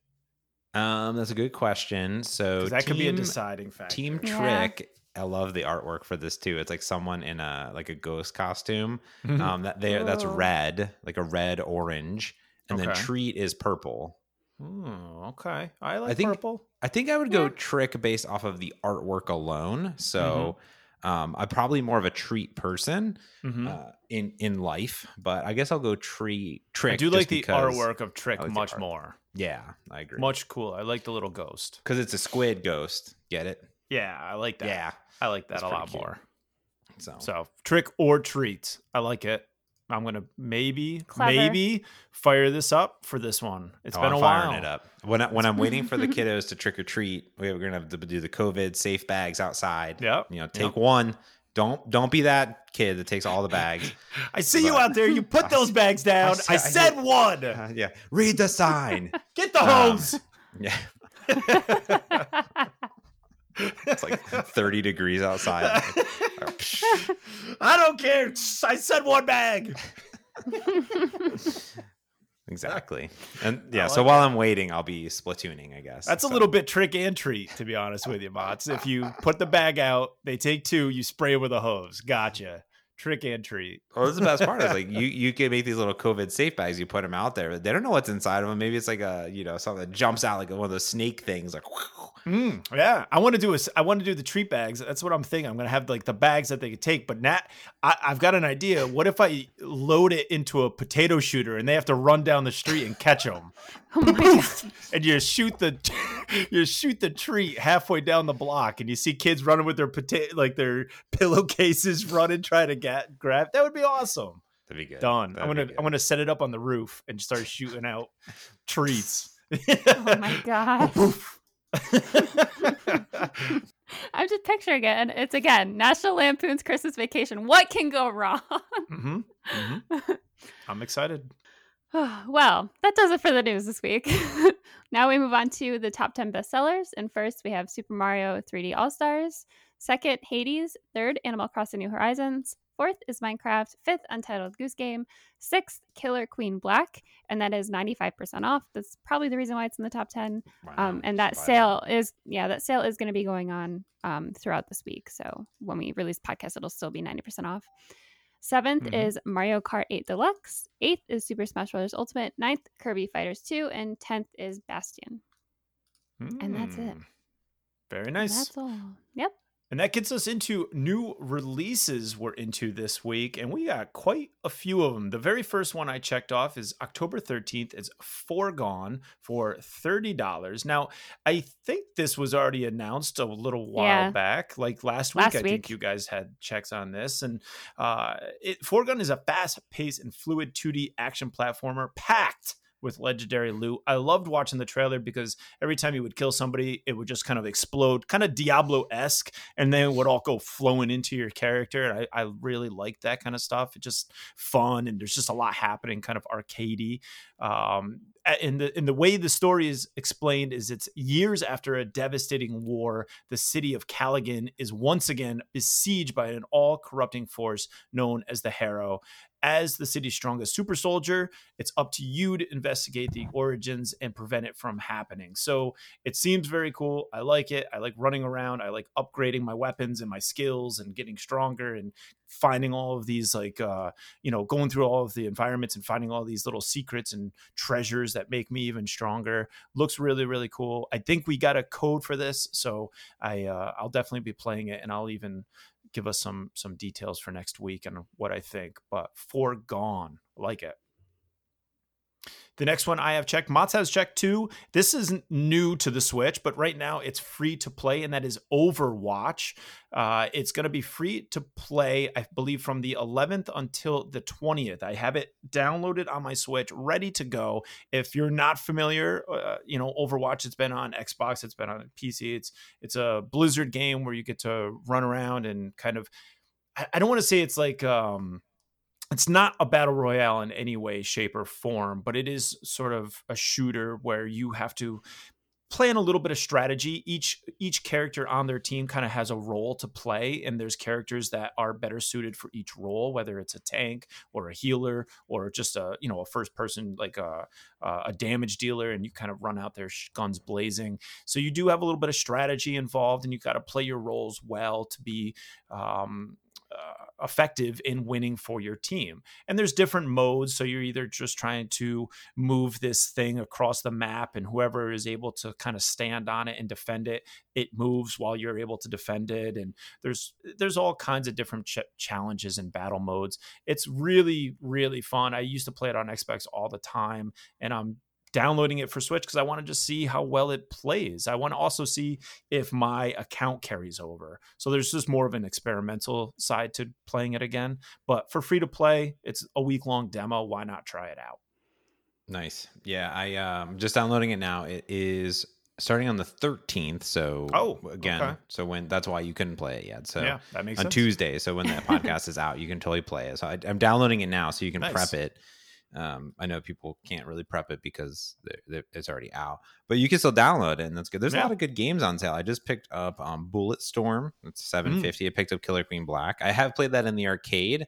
Um, that's a good question. So that could be a deciding factor. Team Yeah. Trick. I love the artwork for this too. It's like someone in a like a ghost costume. *laughs* Um, that they that's Oh. red, like a red orange, and then Treat is purple. Oh, okay. I like think- purple. I think I would go Yeah. Trick based off of the artwork alone. So, um, I'm probably more of a Treat person Mhm. uh, in in life, but I guess I'll go Treat Trick. I do like the artwork of Trick like much more. Yeah, I agree. Much cooler. I like the little ghost. because it's a squid ghost. Get it? Yeah, I like that. Yeah. I like that That's a lot cute. more. So, So trick or treat. I like it. I'm gonna maybe Clever. maybe fire this up for this one. It's Oh, been I'm a firing while. it up. When I, when I'm waiting for the *laughs* kiddos to trick or treat, we- we're gonna have to do the COVID safe bags outside. Yep. You know, take one. Don't don't be that kid that takes all the bags. *laughs* I see you out there. You put *laughs* those bags down. I I said did- one. Uh, yeah, read the sign. Get the Um, hose. yeah, it's like 30 degrees outside. *laughs* I don't care. I said one bag. *laughs* Exactly. And yeah, I so like while I'm waiting, I'll be splatooning, I guess. That's a little bit trick and treat, to be honest with you, Mots. If you put the bag out, they take two, you spray with a hose. Gotcha. Trick and treat. Well, this is the best part. Is like *laughs* you you can make these little COVID safe bags. You put them out there. But they don't know what's inside of them. Maybe it's like a you know something that jumps out like one of those snake things. Like *laughs* Mm, yeah, I want to do a, I want to do the treat bags. That's what I'm thinking. I'm gonna have like the bags that they could take. But Nat, I, I've got an idea. What if I load it into a potato shooter and they have to run down the street and catch them? *laughs* oh my *laughs* god. and you shoot the *laughs* you shoot the treat halfway down the block, and you see kids running with their potato like their pillowcases running trying to get grab. That would be awesome. that'd be good. Done. That'd I'm gonna. I'm gonna set it up on the roof and start shooting out treats. Oh my god. I'm just picturing it, and it's again National Lampoon's Christmas Vacation. What can go wrong? Mhm, mhm. I'm excited. *sighs* well, that does it for the news this week. *laughs* now we move on to the top 10 bestsellers. And first, we have Super Mario 3D All Stars. Second, Hades. Third, Animal Crossing New Horizons. Fourth is Minecraft. Fifth, Untitled Goose Game. Sixth, Killer Queen Black. And that is 95% off. That's probably the reason why it's in the top 10. Wow, Um, and that sale is, yeah, that sale is going to be going on um, throughout this week. So when we release podcast, it'll still be 90% off. 7th Mhm. is Mario Kart 8 Deluxe. Eighth is Super Smash Bros. Ultimate. Ninth, Kirby Fighters 2. And 10th is Bastion. And that's it. Mm. Very nice. That's all. Yep. And that gets us into new releases we're into this week, and we got quite a few of them. The very first one I checked off is October 13th. It's Foregone for $30. Now, I think this was already announced a little while Yeah. back, like last week. Last I think you guys had checks on this. And uh, it, Foregone is a fast paced and fluid 2D action platformer packed with legendary loot. I loved watching the trailer because every time you would kill somebody, it would just kind of explode, kind of Diablo esque, and then it would all go flowing into your character. And I, I really like that kind of stuff. It's just fun, and there's just a lot happening, kind of arcadey. Um, and the and the way the story is explained is it's years after a devastating war, the city of Calagan is once again besieged by an all corrupting force known as the Harrow. As the city's strongest super soldier, it's up to you to investigate the origins and prevent it from happening. So it seems very cool. I like it. I like running around. I like upgrading my weapons and my skills and getting stronger and finding all of these like uh you know going through all of the environments and finding all these little secrets and treasures that make me even stronger. Looks really really cool. I think we got a code for this so i uh, i'll definitely be playing it and i'll even give us some some details for next week and what i think but foregone like it the next one I have checked, Mott's has checked too. This isn't new to the Switch, but right now it's free to play, and that is Overwatch. Uh, it's going to be free to play, I believe, from the 11th until the 20th. I have it downloaded on my Switch, ready to go. If you're not familiar, uh, you know Overwatch. It's been on Xbox, it's been on PC. It's it's a Blizzard game where you get to run around and kind of. I, I don't want to say it's like. Um, it's not a battle royale in any way shape or form but it is sort of a shooter where you have to plan a little bit of strategy. Each each character on their team kind of has a role to play and there's characters that are better suited for each role whether it's a tank or a healer or just a you know a first person like a a damage dealer and you kind of run out there guns blazing. So you do have a little bit of strategy involved and you've got to play your roles well to be um uh, effective in winning for your team. And there's different modes. So you're either just trying to move this thing across the map, and whoever is able to kind of stand on it and defend it, it moves while you're able to defend it. And there's there's all kinds of different ch- challenges and battle modes. It's really really fun. I used to play it on Xbox all the time, and I'm downloading it for Switch because I want to just see how well it plays. I want to also see if my account carries over. So there's just more of an experimental side to playing it again. But for free to play, it's a week long demo. Why not try it out? Nice. Yeah, I um just downloading it now. It is starting on the 13th. So Oh, again, okay. so when that's why you couldn't play it yet. So yeah, that makes on sense. Tuesday. So when that *laughs* podcast is out, you can totally play it. So I, I'm downloading it now, so you can Nice. prep it. Um, I know people can't really prep it because they're, they're- it's already out, but you can still download it, and that's good. There's a lot of good games on sale. I just picked up um, Bulletstorm. It's Mm. 750. I picked up Killer Queen Black. I have played that in the arcade.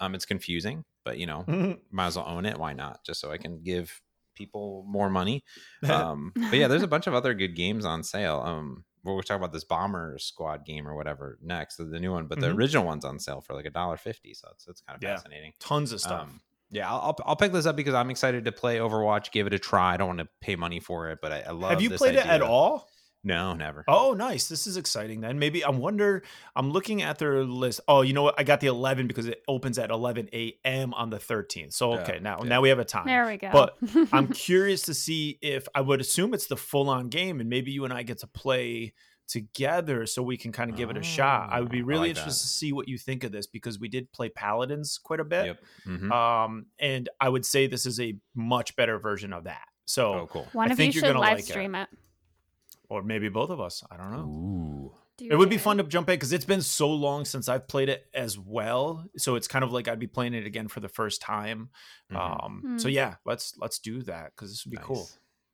Um, it's confusing, but you know, *laughs* might as well own it. Why not? Just so I can give people more money. *laughs* Um, but yeah, there's a bunch of other good games on sale. Um, we're talking about this Bomber Squad game or whatever next, the new one, but the Mhm. original one's on sale for like a dollar fifty. So it's it's kind of Yeah. fascinating. Tons of stuff. Um, yeah, I'll, I'll I'll pick this up because I'm excited to play Overwatch. Give it a try. I don't want to pay money for it, but I, I love. Have you this played it at all? No, never. Oh, nice. This is exciting then. Maybe I wonder. I'm looking at their list. Oh, you know what? I got the 11 because it opens at 11 a.m. on the 13th. So Yeah, okay, now yeah. now we have a time. there we go. But I'm *laughs* curious to see if I would assume it's the full on game, and maybe you and I get to play together so we can kind of give it a shot. I would be Oh, really like that. interested to see what you think of this because we did play Paladins quite a bit. Yep. Mhm. Um, and I would say this is a much better version of that. So, oh, cool. One I of you think you're should gonna live like stream it. or maybe both of us. I don't know. Ooh. Do It would be it. fun to jump in because it's been so long since I've played it as well. So it's kind of like I'd be playing it again for the first time. Mhm. Um, so Hmm. yeah, let's let's do that because this would be cool.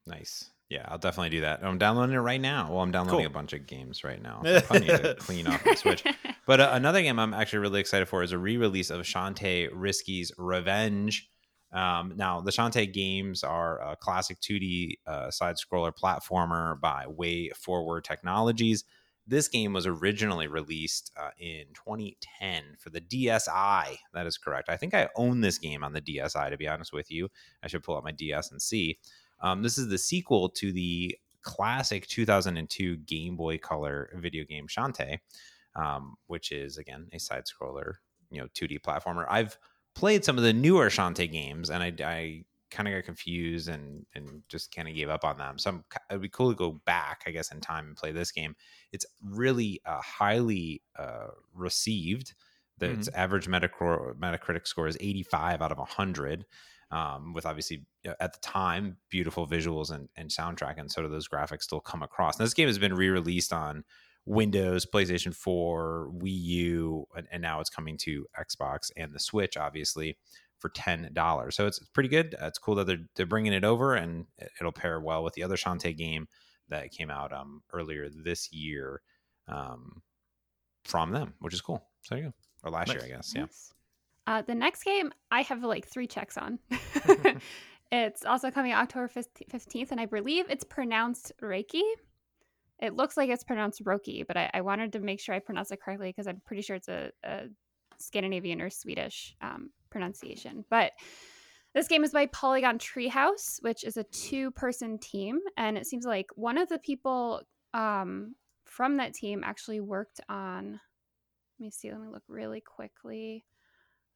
Nice. Yeah, I'll definitely do that. I'm downloading it right now. Well, I'm downloading Cool. a bunch of games right now. I need to *laughs* clean off my Switch. But uh, another game I'm actually really excited for is a re-release of Shantae Risky's Revenge. Um, now, the Shantae games are a classic 2D uh, side-scroller platformer by WayForward Technologies. This game was originally released uh, in 2010 for the DSi. That is correct. I think I own this game on the DSi. To be honest with you, I should pull out my DS and see. Um, this is the sequel to the classic 2002 Game Boy Color video game Shantae, um, which is again a side scroller, you know, 2D platformer. I've played some of the newer Shantae games, and I, I kind of got confused and and just kind of gave up on them. So I'm, it'd be cool to go back, I guess, in time and play this game. It's really uh, highly uh, received. The mm-hmm. its average Metacritic, Metacritic score is 85 out of 100. Um, with obviously at the time beautiful visuals and, and soundtrack, and so do those graphics still come across. And this game has been re-released on Windows, PlayStation 4, Wii U, and, and, now it's coming to Xbox and the Switch, obviously, for ten dollars. So it's, pretty good. Uh, it's cool that they're they're bringing it over, and it'll pair well with the other Shantae game that came out um, earlier this year um, from them, which is cool. So there you go, or last nice. year, I guess. Yeah. Uh, the next game I have like three checks on. *laughs* *laughs* it's also coming October 15th, and I believe it's pronounced Reiki. It looks like it's pronounced Roki, but I, I wanted to make sure I pronounce it correctly because I'm pretty sure it's a, a Scandinavian or Swedish um, pronunciation. But this game is by Polygon Treehouse, which is a two person team. And it seems like one of the people um, from that team actually worked on, let me see, let me look really quickly.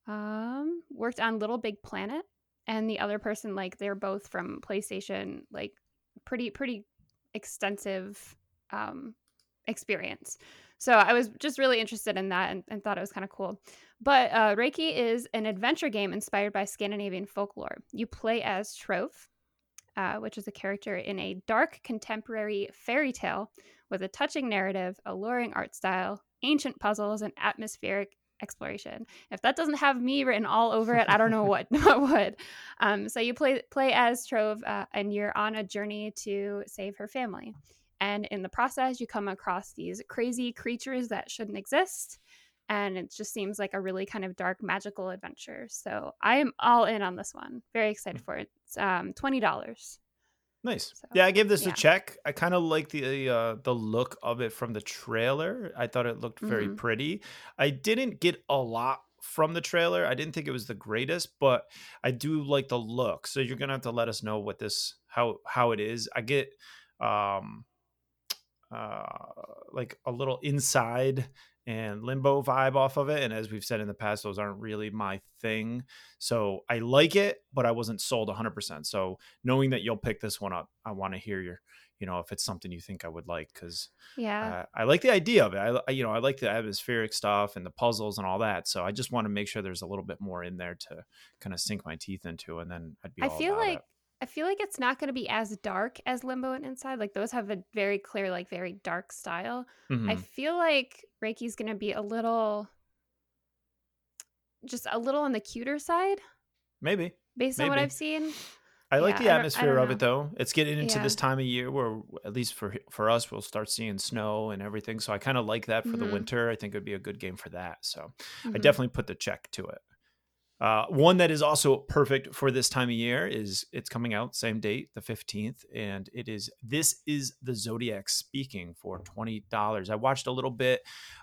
Um, worked on LittleBigPlanet. And the other person, like, they're both from PlayStation, like, pretty, pretty extensive um, experience. So I was just really interested in that and, and thought it was kind of cool. But uh, Reiki is an adventure game inspired by Scandinavian folklore. You play as Trove, uh, which is a character in a dark contemporary fairy tale with a touching narrative, alluring art style, ancient puzzles, and atmospheric exploration. If that doesn't have me written all over it, I don't know what *laughs* what would. Um, so you play play as Trove, uh, and you're on a journey to save her family. And in the process, you come across these crazy creatures that shouldn't exist. And it just seems like a really kind of dark, magical adventure. So I am all in on this one. Very excited mm. for it. It's um, $20. Nice. So, yeah, I gave this yeah. a check. I kind of like the uh, the look of it from the trailer. I thought it looked very mm-hmm. pretty. I didn't get a lot from the trailer. I didn't think it was the greatest, but I do like the look. So you're gonna have to let us know what this how how it is. I get um uh, like a little inside and limbo vibe off of it. And as we've said in the past, those aren't really my thing. So I like it, but I wasn't sold 100%. So knowing that you'll pick this one up, I want to hear your, you know, if it's something you think I would like, because yeah, uh, I like the idea of it. I, you know, I like the atmospheric stuff and the puzzles and all that. So I just want to make sure there's a little bit more in there to kind of sink my teeth into, and then I'd be. I feel like it. I feel like it's not going to be as dark as Limbo and Inside. Like those have a very clear, like very dark style. Mm-hmm. I feel like Reiki's going to be a little, just a little on the cuter side. Maybe based Maybe. on what I've seen. I like yeah, the atmosphere of it though. It's getting into yeah. this time of year where, at least for for us, we'll start seeing snow and everything. So I kind of like that for mm-hmm. the winter. I think it would be a good game for that. So mm-hmm. I definitely put the check to it. Uh, one that is also perfect for this time of year is it's coming out same date, the 15th, and it is This is the Zodiac Speaking for $20. I watched a little bit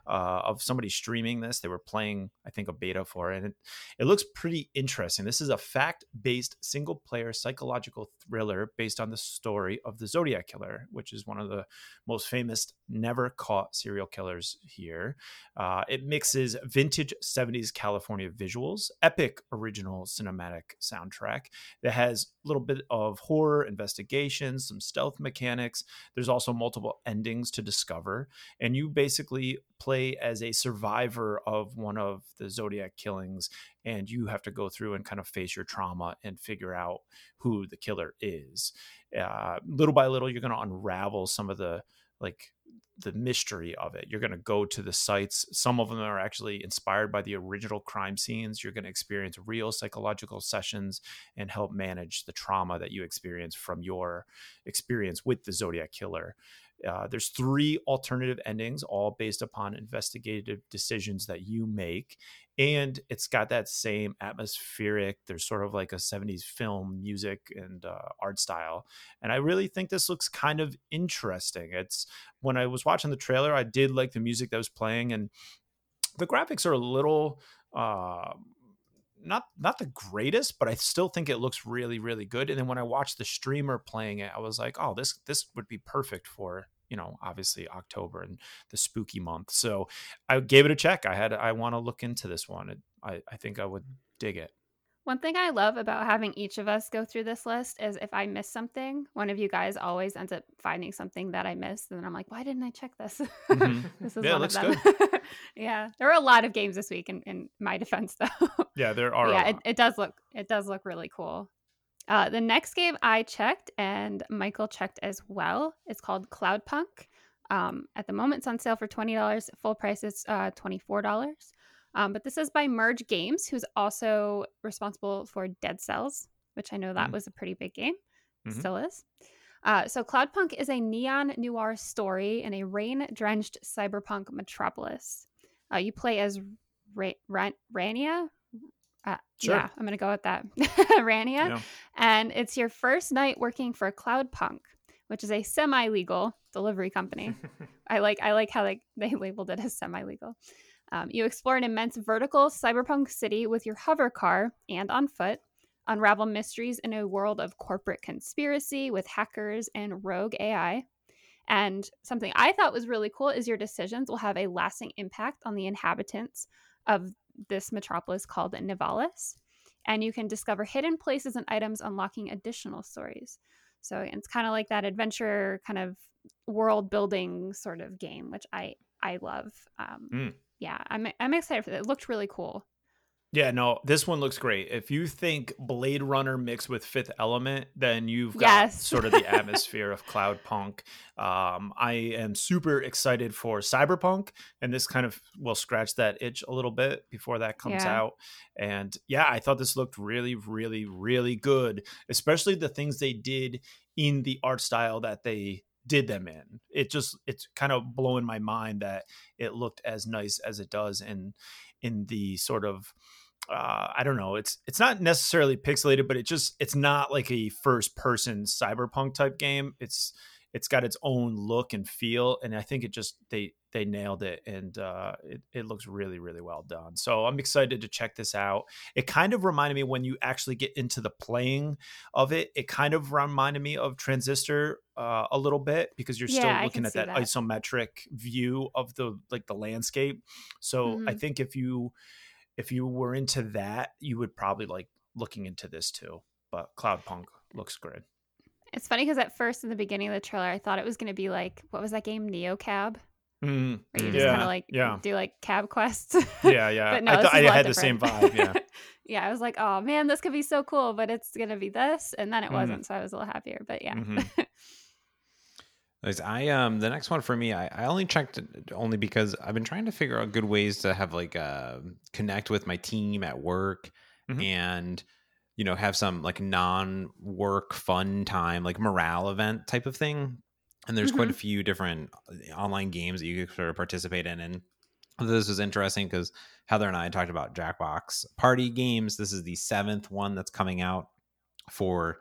uh, of somebody streaming this. They were playing, I think, a beta for it, and it, it looks pretty interesting. This is a fact based single player psychological thriller based on the story of the Zodiac Killer, which is one of the most famous never caught serial killers here. Uh, it mixes vintage 70s California visuals, epic original cinematic soundtrack that has a little bit of horror investigations, some stealth mechanics. There's also multiple endings to discover, and you basically play as a survivor of one of the Zodiac killings, and you have to go through and kind of face your trauma and figure out who the killer is. Uh, little by little, you're going to unravel some of the like the mystery of it. You're going to go to the sites. Some of them are actually inspired by the original crime scenes. You're going to experience real psychological sessions and help manage the trauma that you experience from your experience with the Zodiac killer. Uh, there's three alternative endings, all based upon investigative decisions that you make. And it's got that same atmospheric, there's sort of like a 70s film music and uh, art style. And I really think this looks kind of interesting. It's when I was watching the trailer, I did like the music that was playing, and the graphics are a little. Uh, not not the greatest, but I still think it looks really really good. And then when I watched the streamer playing it, I was like, oh, this this would be perfect for you know obviously October and the spooky month. So I gave it a check. I had I want to look into this one. It, I I think I would dig it. One thing I love about having each of us go through this list is if I miss something, one of you guys always ends up finding something that I missed, and then I'm like, "Why didn't I check this?" Mm-hmm. *laughs* this is yeah, one of them. *laughs* yeah, there were a lot of games this week. In, in my defense, *laughs* though. Yeah, there are. yeah, it, it, does look it does look really cool. Uh, the next game I checked and Michael checked as well. It's called Cloudpunk. Um, at the moment, it's on sale for twenty dollars. Full price is uh, twenty four dollars. Um, but this is by Merge Games, who's also responsible for Dead Cells, which I know that mm-hmm. was a pretty big game, mm-hmm. still is. Uh, so Cloudpunk is a neon noir story in a rain-drenched cyberpunk metropolis. Uh, you play as Ra- Ra- Rania. Uh, sure. Yeah, I'm gonna go with that, *laughs* Rania, yeah. and it's your first night working for Cloudpunk, which is a semi-legal delivery company. *laughs* I like I like how they *laughs* they labeled it as semi-legal. Um, you explore an immense vertical cyberpunk city with your hover car and on foot, unravel mysteries in a world of corporate conspiracy with hackers and rogue AI. And something I thought was really cool is your decisions will have a lasting impact on the inhabitants of this metropolis called Nivalis. And you can discover hidden places and items, unlocking additional stories. So it's kind of like that adventure kind of world building sort of game, which I I love. Um, mm yeah, I'm I'm excited for that. It looked really cool. Yeah, no, this one looks great. If you think Blade Runner mixed with Fifth Element, then you've got yes. sort of the *laughs* atmosphere of Cloudpunk. Um, I am super excited for Cyberpunk, and this kind of will scratch that itch a little bit before that comes yeah. out. And yeah, I thought this looked really, really, really good, especially the things they did in the art style that they did them in. It just it's kind of blowing my mind that it looked as nice as it does in in the sort of uh, I don't know. It's it's not necessarily pixelated, but it just it's not like a first person cyberpunk type game. It's it's got its own look and feel, and I think it just they they nailed it and uh, it, it looks really really well done. So i'm excited to check this out. It kind of reminded me when you actually get into the playing of it it kind of reminded me of transistor uh, a little bit because you're still looking at that, that, isometric view of the like the landscape. So mm-hmm. i think if you if you were into that you would probably like looking into this too but cloudpunk looks great it's funny because at first in the beginning of the trailer i thought it was going to be like what was that game Neo Cab Mm, where you just yeah, kind of like yeah. do like cab quests. *laughs* yeah, yeah. but no, I, th- I had different. the same vibe. Yeah. *laughs* yeah, I was like, oh man, this could be so cool, but it's gonna be this, and then it mm. wasn't, so I was a little happier. But yeah. Mm-hmm. *laughs* I um the next one for me, I, I only checked only because I've been trying to figure out good ways to have like uh connect with my team at work mm-hmm. and you know have some like non-work fun time like morale event type of thing and there's mm-hmm. quite a mm-hmm. few different uh, online games that you can sort of participate in and this was interesting because heather and i talked about jackbox party games this is the seventh one that's coming out for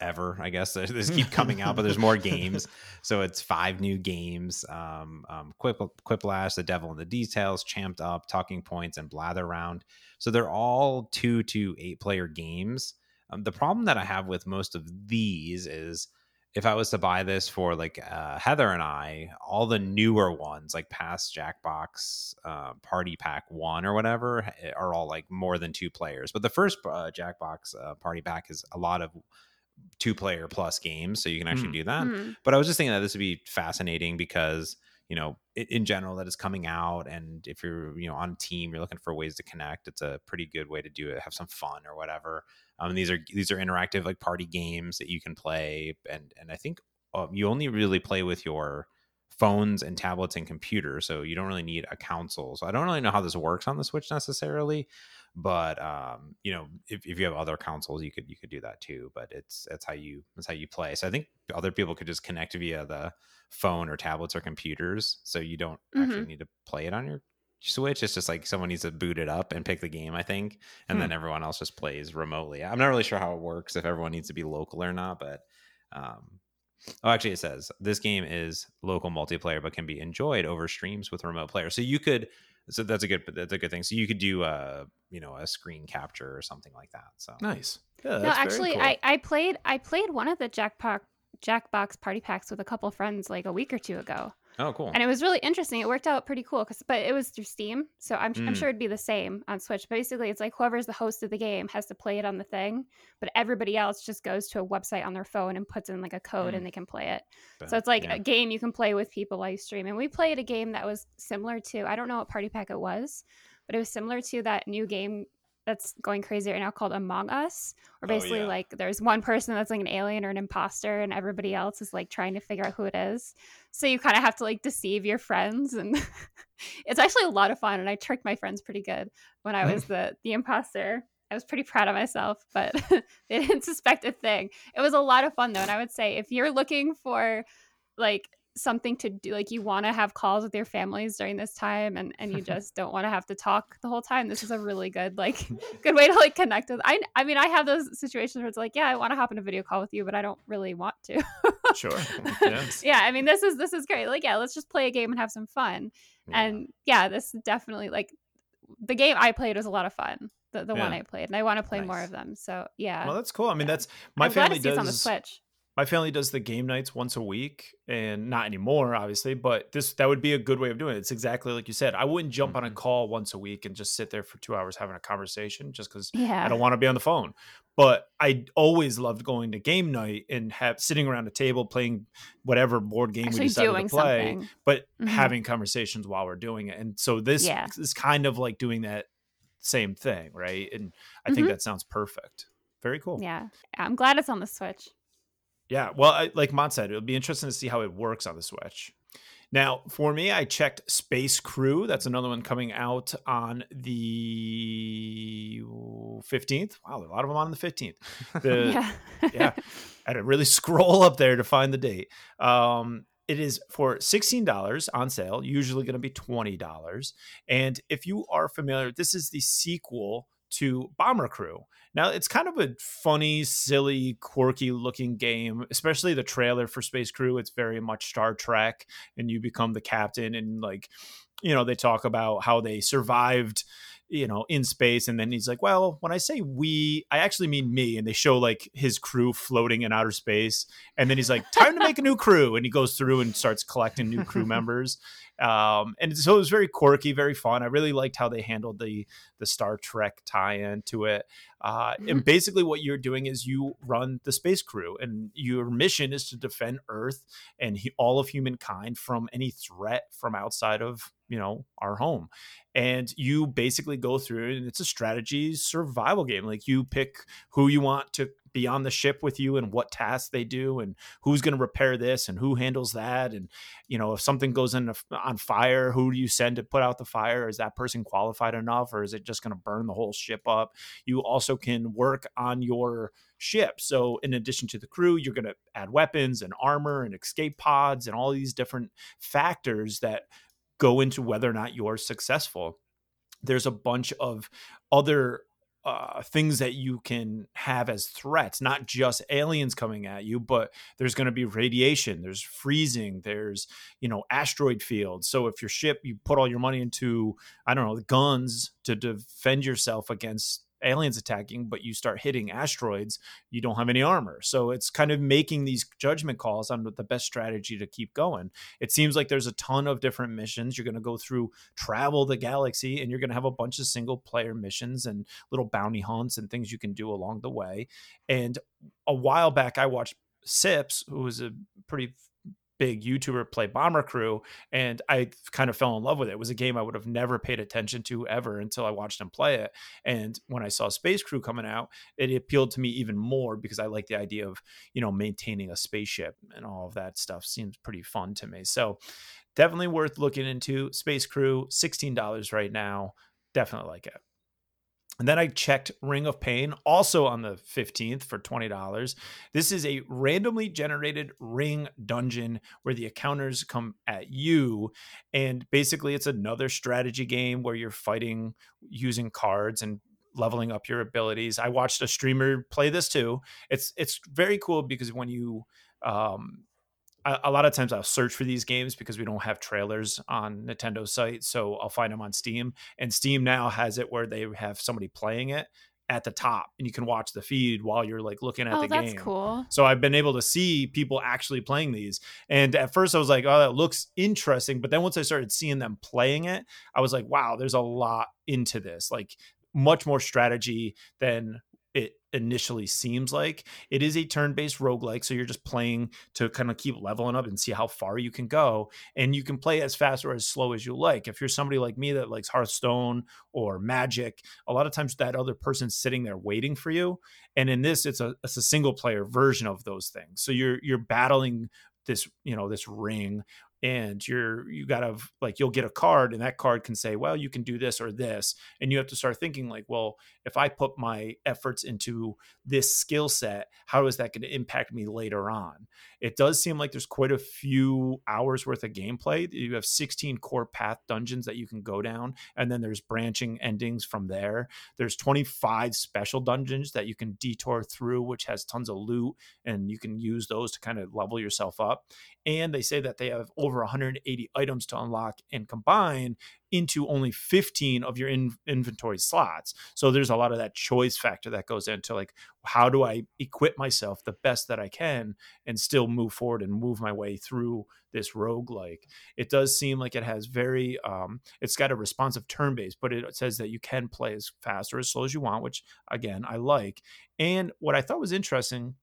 ever i guess. *laughs* This keep *laughs* coming out but there's more games. So it's five new games um, um Quip, quiplash the devil in the details Champ'd Up talking points and Blather 'Round. So they're all two to eight player games. Um, the problem that i have with most of these is if I was to buy this for like uh, Heather and I, all the newer ones, like past Jackbox uh, Party Pack One or whatever, eh, are all like more than two players. But the first uh, Jackbox uh, Party Pack is a lot of two player plus games, so you can actually mm. do that. Mm. But I was just thinking that this would be fascinating because you know in general that is coming out and if you're you know on a team you're looking for ways to connect it's a pretty good way to do it have some fun or whatever um, these are these are interactive like party games that you can play and and i think um, you only really play with your phones and tablets and computers so you don't really need a console so i don't really know how this works on the switch necessarily but um, you know if, if you have other consoles you could you could do that too but it's that's how you that's how you play so i think other people could just connect via the phone or tablets or computers so you don't mm-hmm. actually need to play it on your switch it's just like someone needs to boot it up and pick the game i think and hmm. then everyone else just plays remotely i'm not really sure how it works if everyone needs to be local or not but um, Oh, actually, it says this game is local multiplayer, but can be enjoyed over streams with remote players. So you could, so that's a good, that's a good thing. So you could do a, you know, a screen capture or something like that. So nice. Yeah, no, actually, cool. I I played I played one of the Jackpot Jackbox party packs with a couple friends like a week or two ago. Oh, cool. And it was really interesting. It worked out pretty cool because, but it was through Steam, so I'm, mm. I'm sure it'd be the same on Switch. Basically, it's like whoever's the host of the game has to play it on the thing, but everybody else just goes to a website on their phone and puts in like a code, mm. and they can play it. But, so it's like yeah. a game you can play with people while you stream. And we played a game that was similar to I don't know what party pack it was, but it was similar to that new game that's going crazy right now called Among Us, where oh, basically oh, yeah. like there's one person that's like an alien or an imposter, and everybody else is like trying to figure out who it is. So you kind of have to like deceive your friends, and *laughs* it's actually a lot of fun. And I tricked my friends pretty good when I was *laughs* the the imposter. I was pretty proud of myself, but *laughs* they didn't suspect a thing. It was a lot of fun though, and I would say if you're looking for like something to do like you want to have calls with your families during this time and and you *laughs* just don't want to have to talk the whole time this is a really good like *laughs* good way to like connect with i i mean i have those situations where it's like yeah i want to hop in a video call with you but i don't really want to sure *laughs* yes. yeah i mean this is this is great like yeah let's just play a game and have some fun yeah. and yeah this definitely like the game i played was a lot of fun the, the yeah. one i played and i want to play nice. more of them so yeah well that's cool i mean that's my I'm family does on the switch my family does the game nights once a week and not anymore obviously but this that would be a good way of doing it it's exactly like you said i wouldn't jump mm-hmm. on a mm-hmm. call once a week and just sit there for two hours having a conversation just because yeah. i don't want to be on the phone but i always loved going to game night and have sitting around a table playing whatever board game Actually we decided to play something. but mm-hmm. having conversations while we're doing it and so this yeah. is kind of like doing that same thing right and i mm-hmm. think that sounds perfect very cool yeah i'm glad it's on the switch yeah, well, I, like Mont said, it'll be interesting to see how it works on the Switch. Now, for me, I checked Space Crew. That's another one coming out on the 15th. Wow, a lot of them on the 15th. *laughs* The, yeah. yeah. I had to really *laughs* scroll up there to find the date. Um, it is for $16 on sale, usually going to be $20. And if you are familiar, this is the sequel to Bomber Crew. Now, it's kind of a funny, silly, quirky looking game, especially the trailer for Space Crew. It's very much Star Trek, and you become the captain, and like, you know, they talk about how they survived you know in space and then he's like well when i say we i actually mean me and they show like his crew floating in outer space and then he's like time to make a new *laughs* crew and he goes through and starts collecting new crew members um, and so it was very quirky, very fun. I really liked how they handled the the Star Trek tie-in to it. Uh, mm-hmm. And basically, what you're doing is you run the space crew, and your mission is to defend Earth and he, all of humankind from any threat from outside of you know our home and you basically go through and it's a strategy survival game like you pick who you want to be on the ship with you and what tasks they do and who's going to repair this and who handles that and you know if something goes in on fire who do you send to put out the fire? Is that person qualified enough or is it just going to burn the whole ship up? You also can work on your ship so in addition to the crew you're going to add weapons and armor and escape pods and all these different factors that go into whether or not you're successful there's a bunch of other uh, things that you can have as threats, not just aliens coming at you, but there's going to be radiation, there's freezing, there's, you know, asteroid fields. So if your ship, you put all your money into, I don't know, guns to defend yourself against aliens attacking, but you start hitting asteroids, you don't have any armor. So it's kind of making these judgment calls on the best strategy to keep going. It seems like there's a ton of different missions. You're going to go through travel the galaxy and you're going to have a bunch of single player missions and little bounty hunts and things you can do along the way. And a while back, I watched Sips, who was a pretty big YouTuber play Bomber Crew, and I kind of fell in love with it. It was a game I would have never paid attention to ever until I watched him play it. And when I saw Space Crew coming out, it appealed to me even more because I like the idea of you know maintaining a spaceship and all of that stuff. Seems pretty fun to me. So definitely worth looking into. Space Crew, sixteen dollars right now. Definitely like it. And then I checked Ring of Pain, also on the 15th for $20. This is a randomly generated ring dungeon where the encounters come at you. And basically, it's another strategy game where you're fighting using cards and leveling up your abilities. I watched a streamer play this too. It's it's very cool because when you um, a, a lot of times I'll search for these games because we don't have trailers on Nintendo's site, so I'll find them on Steam. And Steam now has it where they have somebody playing it at the top and you can watch the feed while you're like looking at oh, the that's game. cool. So I've been able to see people actually playing these. And at first I was like, oh, that looks interesting. But then once I started seeing them playing it, I was like, wow, there's a lot into this. Like much more strategy than initially seems like. It is a turn based roguelike. So you're just playing to kind of keep leveling up and see how far you can go. And you can play as fast or as slow as you like. If you're somebody like me that likes Hearthstone or Magic, a lot of times that other person's sitting there waiting for you. And in this, it's a, it's a single player version of those things. So you're you're battling this you know this ring and you're you gotta like you'll get a card and that card can say well you can do this or this and you have to start thinking like well if i put my efforts into this skill set how is that going to impact me later on? It does seem like there's quite a few hours worth of gameplay. You have 16 core path dungeons that you can go down and then there's branching endings from there. There's 25 special dungeons that you can detour through which has tons of loot and you can use those to kind of level yourself up. And they say that they have over 180 items to unlock and combine into only 15 of your in- inventory slots. So there's a lot of that choice factor that goes into like how do I equip myself the best that I can and still move forward and move my way through this rogue like. It does seem like it has very um it's got a responsive turn base, but it says that you can play as fast or as slow as you want, which again I like. And what I thought was interesting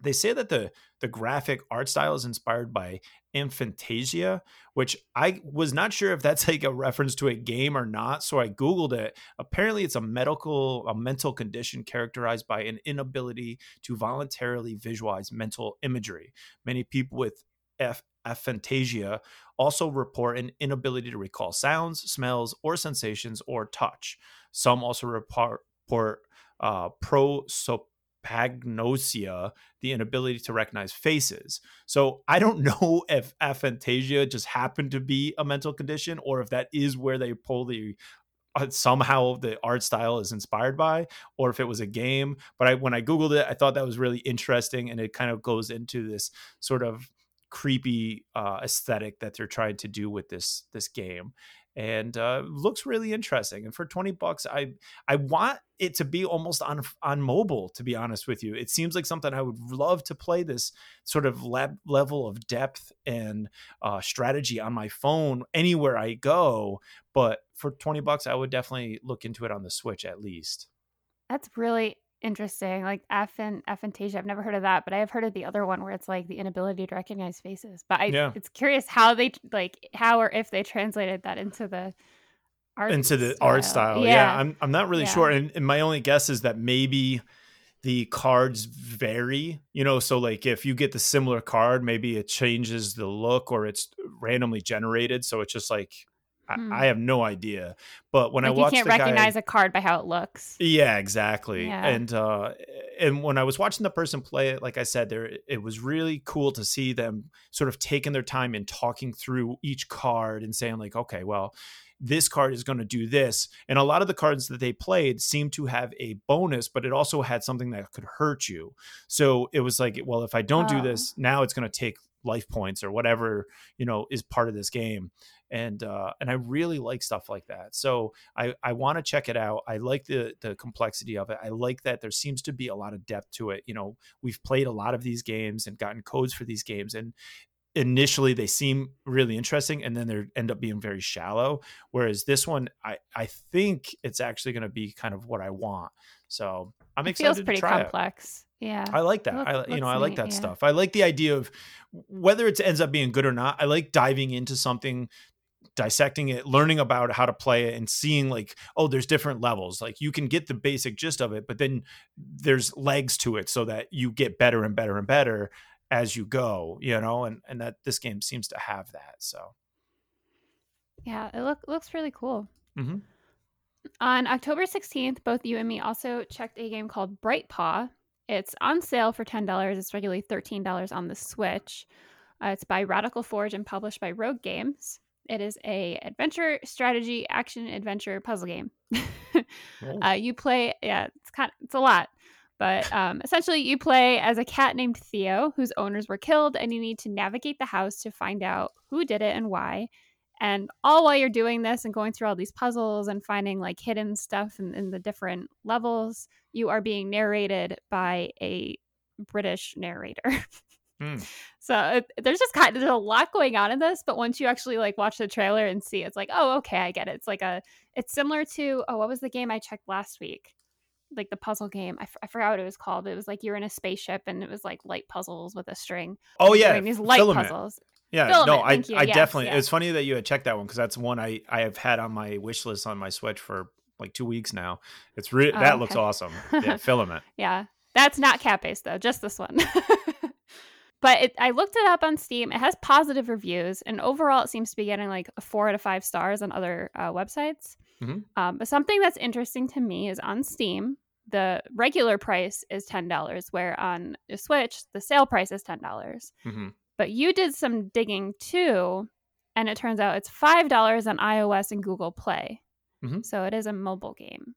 they say that the the graphic art style is inspired by Infantasia, which I was not sure if that's *laughs* like a reference to a game or not. So I Googled it. Apparently, it's a medical, a mental condition characterized by an inability to voluntarily visualize mental imagery. Many people with F- aphantasia also report an inability to recall sounds, smells, or sensations or touch. Some also report, report uh, apagnosia, the inability to recognize faces. So I don't *laughs* know if aphantasia just happened to be a mental condition or if that is where they pull the uh, somehow the art style is inspired by or if it was a game but I when I googled it I thought that was really interesting and it kind of goes into this sort of creepy uh, aesthetic that they're trying to do with this this game and uh, looks really interesting. And for twenty bucks, I I want it to be almost on on mobile. To be honest with you, it seems like something I would love to play this sort of lab level of depth and uh, strategy on my phone anywhere I go. But for twenty bucks, I would definitely look into it on the Switch at least. That's really interesting. Like aphan aphantasia. I've never heard of that, but I have heard of the other one where it's like the inability to recognize faces. But I Yeah. it's curious how they like how or if they translated that into the art into the art style. Yeah, Yeah. I'm I'm not really Yeah. sure, and, and my only guess is that maybe the cards vary. You know, so like if you get the similar card, maybe it changes the look or it's randomly generated. So it's just like Hmm. I, I have no idea. But when like I you can't the guy, recognize a card by how it looks. yeah, exactly. Yeah. And uh and when I was watching the person play it, like I said, there it was really cool to see them sort of taking their time and talking through each card and saying like, okay, well, this card is going to do this. And a lot of the cards that they played seemed to have a bonus, but it also had something that could hurt you. So it was like, well, if I don't do Oh. this, now it's going to take life points or whatever, you know, is part of this game. And uh and I really like stuff like that. So I I want to check it out. I like the the complexity of it. I like that there seems to be a lot of depth to it. You know, we've played a lot of these games and gotten codes for these games and initially they seem really interesting and then they end up being very shallow whereas this one i i think it's actually going to be kind of what i want so i'm It excited feels pretty to try it complex. Yeah. I like that. Look- I you know I like neat, that yeah. stuff. I like the idea of whether it ends up being good or not. I like diving into something, dissecting it, learning about how to play it, and seeing like oh, there's different levels. Like you can get the basic gist of it, but then there's legs to it so that you get better and better and better as you go. You know, and and that this game seems to have that. So Yeah, it look looks really cool. Mhm. On October 16th, both you and me also checked a game called Bright Paw. It's on sale for $10. It's regularly $13 on the Switch. Uh, it's by Radical Forge and published by Rogue Games. It is a adventure strategy action adventure puzzle game. *laughs* Oh. uh, you play, yeah, it's kind, it's a lot, But um, essentially, you play as a cat named Theo, whose owners were killed, and you need to navigate the house to find out who did it and why. And all while you're doing this and going through all these puzzles and finding like hidden stuff in, in the different levels, you are being narrated by a British narrator. *laughs* Hmm. So it, there's just kind of there's a lot going on in this, but once you actually like watch the trailer and see, it's like, oh, okay, I get it. It's like a, it's similar to oh, what was the game I checked last week? Like the puzzle game. I, f- I forgot what it was called. It was like you're in a spaceship and it was like light puzzles with a string. Oh yeah, doing these light Filament. puzzles. Yeah, Filament, no, I, you. I Yes, definitely. yeah. It's funny that you had checked that one because that's one I I have had on my wish list on my Switch for like two weeks now. It's re- Oh, that looks awesome. Yeah, *laughs* filament. Yeah, that's not cat based though, just this one. *laughs* but it, I looked it up on Steam. It has positive reviews, and overall, it seems to be getting like four out of five stars on other uh, websites. Mhm. Um, but something that's interesting to me is on Steam, the regular price is ten dollars, where on the Switch, the sale price is ten dollars. hmm But you did some digging too, and it turns out it's five dollars on iOS and Google Play. Mhm. So it is a mobile game.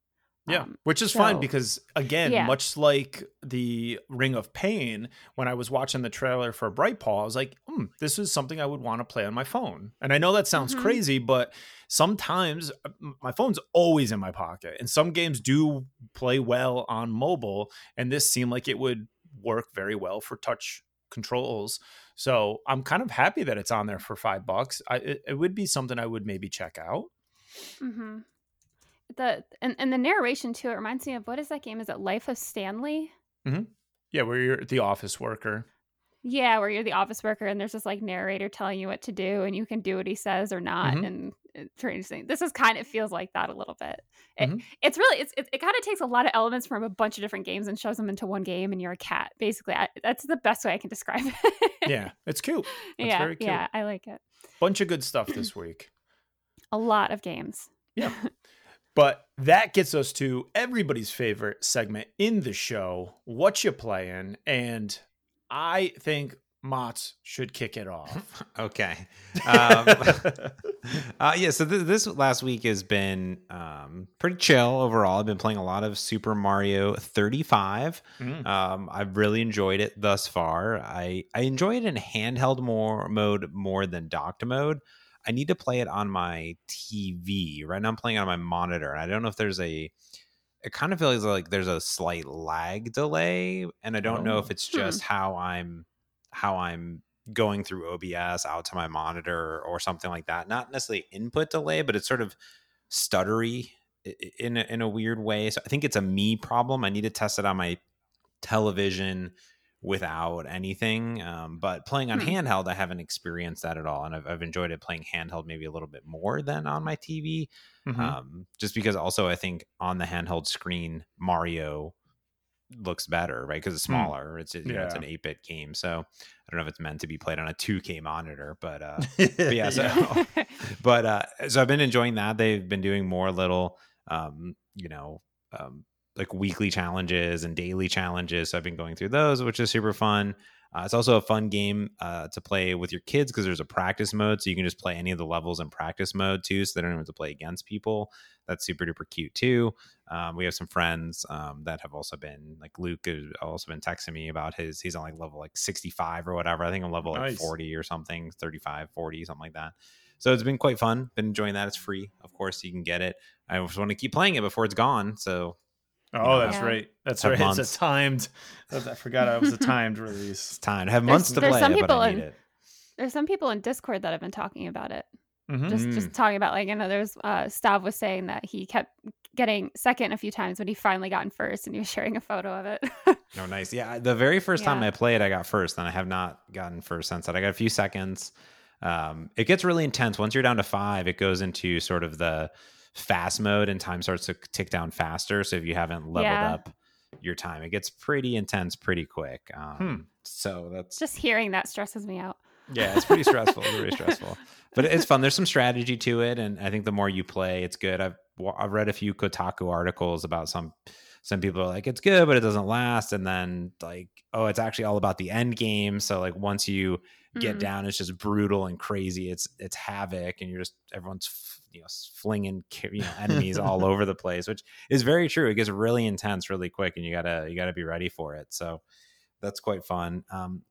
Yeah, Um, which is fine because again, Yeah. much like the Ring of Pain, when I was watching the trailer for Bright Paw, I was like, hmm, "This is something I would want to play on my phone." And I know that sounds Mhm. crazy, but sometimes uh, my phone's always in my pocket, and some games do play well on mobile. And this seemed like it would work very well for touch controls. So I'm kind of happy that it's on there for five bucks. I, it, it would be something I would maybe check out. Mm-hmm. The and, and the narration too. It reminds me of what is that game? Is it Life of Stanley? Yeah, where you're the office worker. Yeah, where you're the office worker and there's this like narrator telling you what to do and you can do what he says or not. Mhm. And it's very interesting. This is kind of feels like that a little bit. It, Mhm. It's really it's it, it kind of takes a lot of elements from a bunch of different games and shoves them into one game and you're a cat. Basically, I, that's the best way I can describe it. Yeah, it's cute. *laughs* That's yeah, very cute. yeah, I like it. Bunch of good stuff this *clears throat* week. A lot of games. Yeah. *laughs* But that gets us to everybody's favorite segment in the show, What You Playing? And I think Mott's should kick it off. *laughs* okay. Um, *laughs* uh, yeah, so th- this last week has been um, pretty chill overall. I've been playing a lot of Super Mario 35. Mm. Um, I've really enjoyed it thus far. I, I enjoy it in handheld more mode more than docked mode. I need to play it on my TV. Right now, I'm playing it on my monitor. And I don't know if there's a. It kind of feels like there's a slight lag delay, and I don't know Oh. if it's Hmm. just how I'm how I'm going through OBS out to my monitor or something like that. Not necessarily input delay, but it's sort of stuttery in a, in a weird way. So I think it's a me problem. I need to test it on my television without anything. Um, but playing on Hmm. handheld, I haven't experienced that at all, and I've, I've enjoyed it playing handheld maybe a little bit more than on my TV. Mhm. Um, just because also I think on the handheld screen Mario looks better, right? Because it's Hmm. smaller. It's you know, it's an eight bit game, so I don't know if it's meant to be played on a two K monitor, but uh, *laughs* but yeah, so *laughs* but uh so i've been enjoying that they've been doing more little um you know um like weekly challenges and daily challenges so i've been going through those which is super fun uh, it's also a fun game uh, to play with your kids because there's a practice mode so you can just play any of the levels in practice mode too so they don't have to play against people that's super duper cute too um, we have some friends um, that have also been like luke has also been texting me about his he's on like level like 65 or whatever i think i'm level like 40 or something 35 40 something like that so it's been quite fun. Been enjoying that. It's free, of course. You can get it. I just want to keep playing it before it's gone. So Oh, that's Yeah. right. That's Have right. months. *laughs* It's a timed. I forgot it was a timed release. it's release. time. I have There's- months to there's play some it, but people I need in- it. There's some people in Discord that have been talking about it. Mhm. Just Mm. just talking about like you know there's uh Stav was saying that he kept getting second a few times when he finally got in first and he was sharing a photo of it. *laughs* Oh, nice. Yeah, the very first time I played, I got first, and I have not gotten first since that. I got a few seconds. Um, it gets really intense once you're down to five. It goes into sort of the fast mode, and time starts to tick down faster. So if you haven't leveled Yeah. up your time, it gets pretty intense pretty quick. Um, Hmm. So that's just hearing that stresses me out. Yeah, it's pretty stressful. It's very stressful, *laughs* but it's fun. There's some strategy to it, and I think the more you play, it's good. I've I've read a few Kotaku articles about some some people are like it's good, but it doesn't last, and then like oh, it's actually all about the end game. So like once you get Mhm. down. It's just brutal and crazy. It's it's havoc, and you're just everyone's you know flinging you know enemies all *laughs* over the place, which is very true. It gets really intense really quick, and you gotta you gotta be ready for it. So that's quite fun. Um,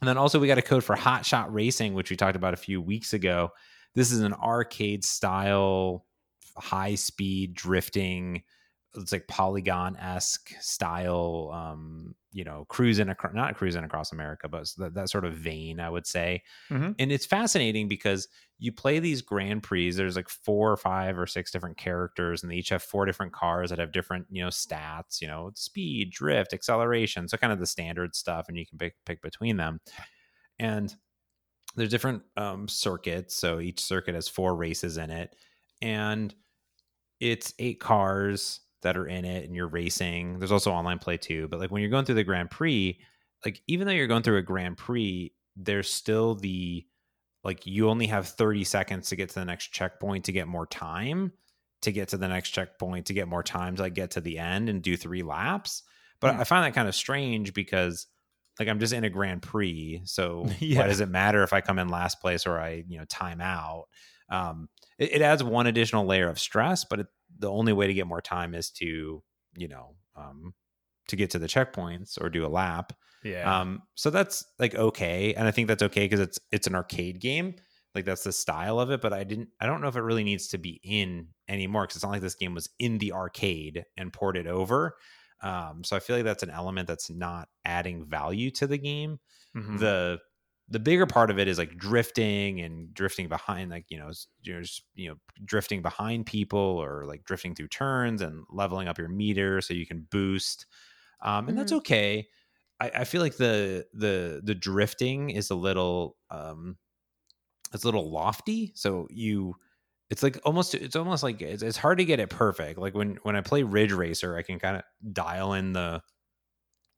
and then also we got a code for Hot Shot Racing, which we talked about a few weeks ago. This is an arcade style, high speed drifting. It's like polygon esque style, um, you know, cruising across, not cruising across America, but that, that sort of vein, I would say. Mhm. And it's fascinating because you play these Grand Prix. There's like four or five or six different characters, and they each have four different cars that have different, you know, stats. You know, speed, drift, acceleration. So kind of the standard stuff, and you can pick pick between them. And there's different um, circuits. So each circuit has four races in it, and it's eight cars that are in it, and you're racing. There's also online play too. But like when you're going through the Grand Prix, like even though you're going through a Grand Prix, there's still the like you only have 30 seconds to get to the next checkpoint to get more time to get to the next checkpoint to get more time to like get to the end and do three laps but Hmm. i find that kind of strange because like i'm just in a grand prix *laughs* so Yeah. why does it matter if i come in last place or i you know time out um it, it adds one additional layer of stress but it, the only way to get more time is to you know um to get to the checkpoints or do a lap Yeah. um, so that's like okay, and I think that's okay because it's it's an arcade game. Like that's the style of it, but I didn't. I don't know if it really needs to be in anymore because it's not like this game was in the arcade and ported over. Um, so I feel like that's an element that's not adding value to the game. Mhm. The the bigger part of it is like drifting and drifting behind, like you know, you're just you know drifting behind people or like drifting through turns and leveling up your meter so you can boost. Um, and that's okay. I, I feel like the the the drifting is a little um it's a little lofty. So you it's like almost it's almost like it's, it's hard to get it perfect. Like when when I play Ridge Racer, I can kind of dial in the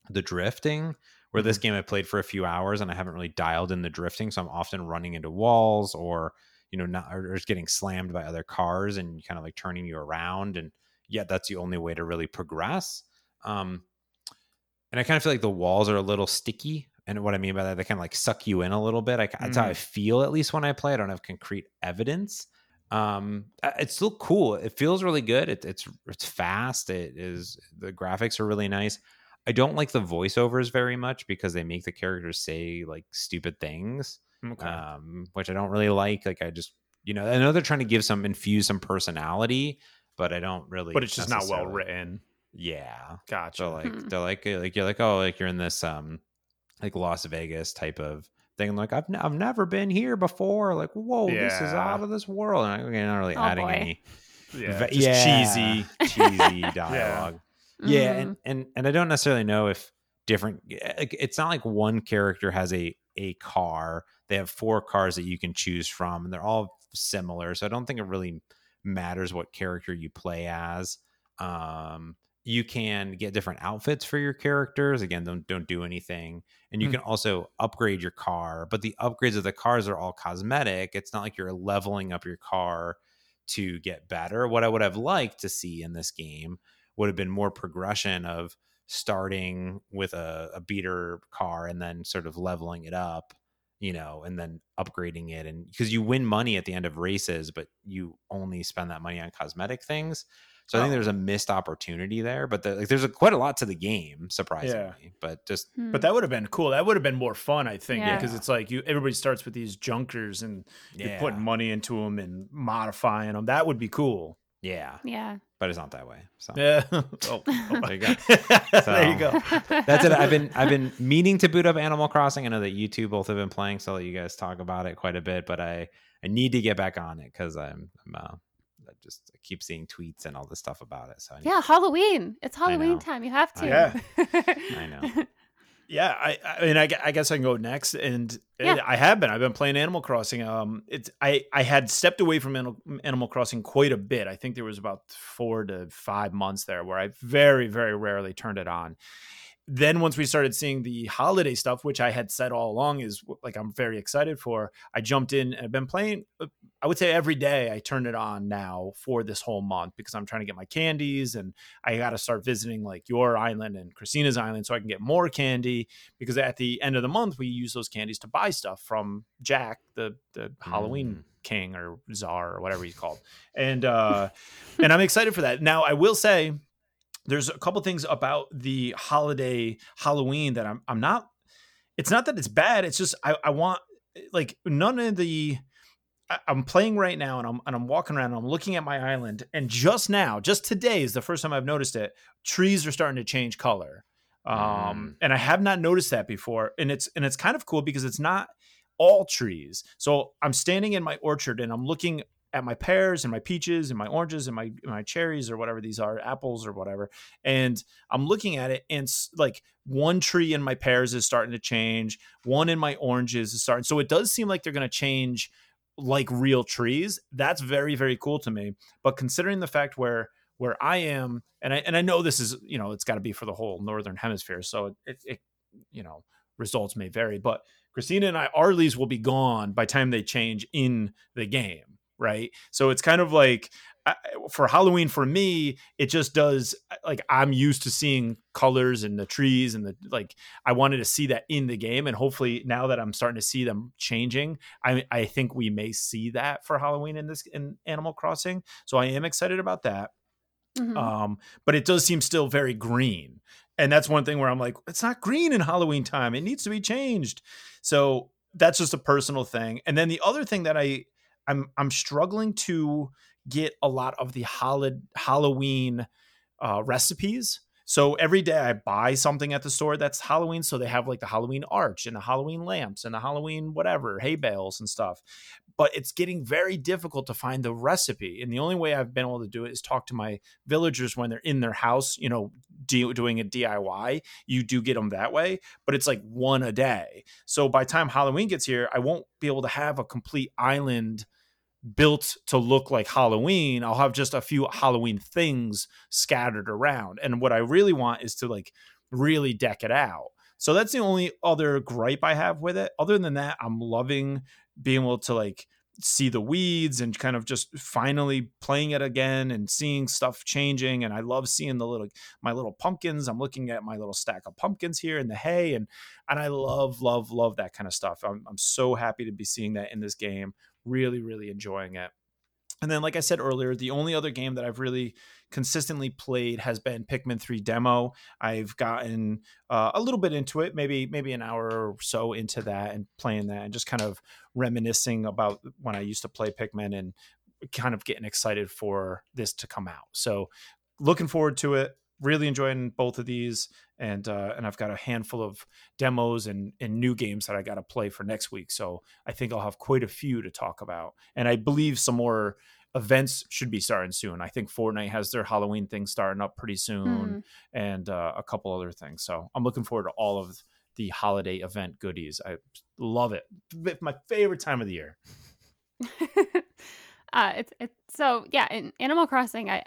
the drifting. Where this game I played for a few hours and I haven't really dialed in the drifting, so I'm often running into walls or you know not or just getting slammed by other cars and kind of like turning you around and yet that's the only way to really progress. Um, and I kind of feel like the walls are a little sticky. And what I mean by that, they kind of like suck you in a little bit. I, That's how I feel at least when I play. I don't have concrete evidence. Um, it's still cool. It feels really good. It, it's it's fast. It is the graphics are really nice. I don't like the voiceovers very much because they make the characters say like stupid things Okay. um, which I don't really like. Like I just, you know, I know they're trying to give some infuse some personality, but I don't really. but it's just not well written. Yeah, Gotcha. so like Hmm. they're like like you're like oh like you're in this um like Las Vegas type of thing. Like I've n- I've never been here before. Like whoa, this is out of this world. And I'm not really Oh, adding boy. any yeah. just yeah, cheesy. cheesy *laughs* dialogue. Yeah, Mhm. and, and and I don't necessarily know if different. It's not like one character has a a car. They have four cars that you can choose from, and they're all similar. So I don't think it really matters what character you play as. Um, you can get different outfits for your characters. Again, don't don't do anything, and you Hmm. can also upgrade your car. But the upgrades of the cars are all cosmetic. It's not like you're leveling up your car to get better. What I would have liked to see in this game would have been more progression of starting with a, a beater car and then sort of leveling it up you know and then upgrading it and because you win money at the end of races but you only spend that money on cosmetic things so i think Oh. there's a missed opportunity there but the, like, there's a, quite a lot to the game surprisingly but just Hmm. But that would have been cool. That would have been more fun, I think, Yeah. because it's like you everybody starts with these junkers and you're putting money into them and modifying them. That would be cool. yeah yeah. But it's not that way so Yeah. *laughs* oh, oh. There you go. *laughs* there you go. that's it. I've been I've been meaning to boot up Animal Crossing. I know that you two both have been playing, so I'll let you guys talk about it quite a bit. But I I need to get back on it because I'm I'm uh, I just I keep seeing tweets and all this stuff about it. So I need- yeah, Halloween. It's Halloween time. You have to. Yeah. I know. *laughs* Yeah, I, I mean, I, I guess I can go next, and Yeah. I have been. I've been playing Animal Crossing. Um, it's I I had stepped away from Animal, Animal Crossing quite a bit. I think there was about four to five months there where I very very rarely turned it on. Then once we started seeing the holiday stuff, which I had said all along is like I'm very excited for, I jumped in and I've been playing uh, I would say every day I turn it on now for this whole month because I'm trying to get my candies and I got to start visiting like your island and Christina's island so I can get more candy because at the end of the month we use those candies to buy stuff from Jack, the the Halloween Mm. king or czar or whatever he's called. And uh and I'm excited for that. Now I will say there's a couple things about the holiday Halloween that I'm I'm not it's not that it's bad, it's just I I want like none of the I'm playing right now and I'm and I'm walking around and I'm looking at my island and just now, just today is the first time I've noticed it. Trees are starting to change color. Um Mm. and I have not noticed that before and it's and it's kind of cool because it's not all trees. So I'm standing in my orchard and I'm looking at my pears and my peaches and my oranges and my my cherries or whatever these are, apples or whatever. And I'm looking at it and like one tree in my pears is starting to change, one in my oranges is starting. So it does seem like they're going to change like real trees. That's very very cool to me. But considering the fact where where I am and I and I know this is, you know, it's got to be for the whole northern hemisphere. So it, it, it you know, results may vary, but Christina and I, our leaves will be gone by time they change in the game, right? So it's kind of like for Halloween for me, it just does like I'm used to seeing colors and the trees and the like. I wanted to see that in the game, and hopefully now that I'm starting to see them changing, I I think we may see that for Halloween in this in Animal Crossing. So I am excited about that. Mhm. Um, but it does seem still very green. And that's one thing where I'm like, it's not green in Halloween time. It needs to be changed. So that's just a personal thing. And then the other thing that I I'm I'm struggling to get a lot of the hol- Halloween uh, recipes. So every day I buy something at the store that's Halloween. So they have like the Halloween arch and the Halloween lamps and the Halloween whatever, hay bales and stuff. But it's getting very difficult to find the recipe. And the only way I've been able to do it is talk to my villagers when they're in their house, you know, do, doing a DIY. You do get them that way, but it's like one a day. So by time Halloween gets here, I won't be able to have a complete island built to look like Halloween. I'll have just a few Halloween things scattered around. And what I really want is to like really deck it out. So that's the only other gripe I have with it. Other than that, I'm loving being able to like see the weeds and kind of just finally playing it again and seeing stuff changing and I love seeing the little my little pumpkins. I'm looking at my little stack of pumpkins here in the hay and and I love love love that kind of stuff. I'm I'm so happy to be seeing that in this game. Really really enjoying it. And then, like I said earlier, the only other game that I've really consistently played has been Pikmin 3 demo. I've gotten uh, a little bit into it, maybe maybe an hour or so into that, and playing that, and just kind of reminiscing about when I used to play Pikmin, and kind of getting excited for this to come out. So, looking forward to it. Really enjoying both of these, and uh, and I've got a handful of demos and and new games that I got to play for next week. So I think I'll have quite a few to talk about, and I believe some more events should be starting soon. I think Fortnite has their Halloween thing starting up pretty soon, Mm. and uh, a couple other things. So I'm looking forward to all of the holiday event goodies. I love it. It's my favorite time of the year. *laughs* uh, it's it's so yeah. In Animal Crossing, I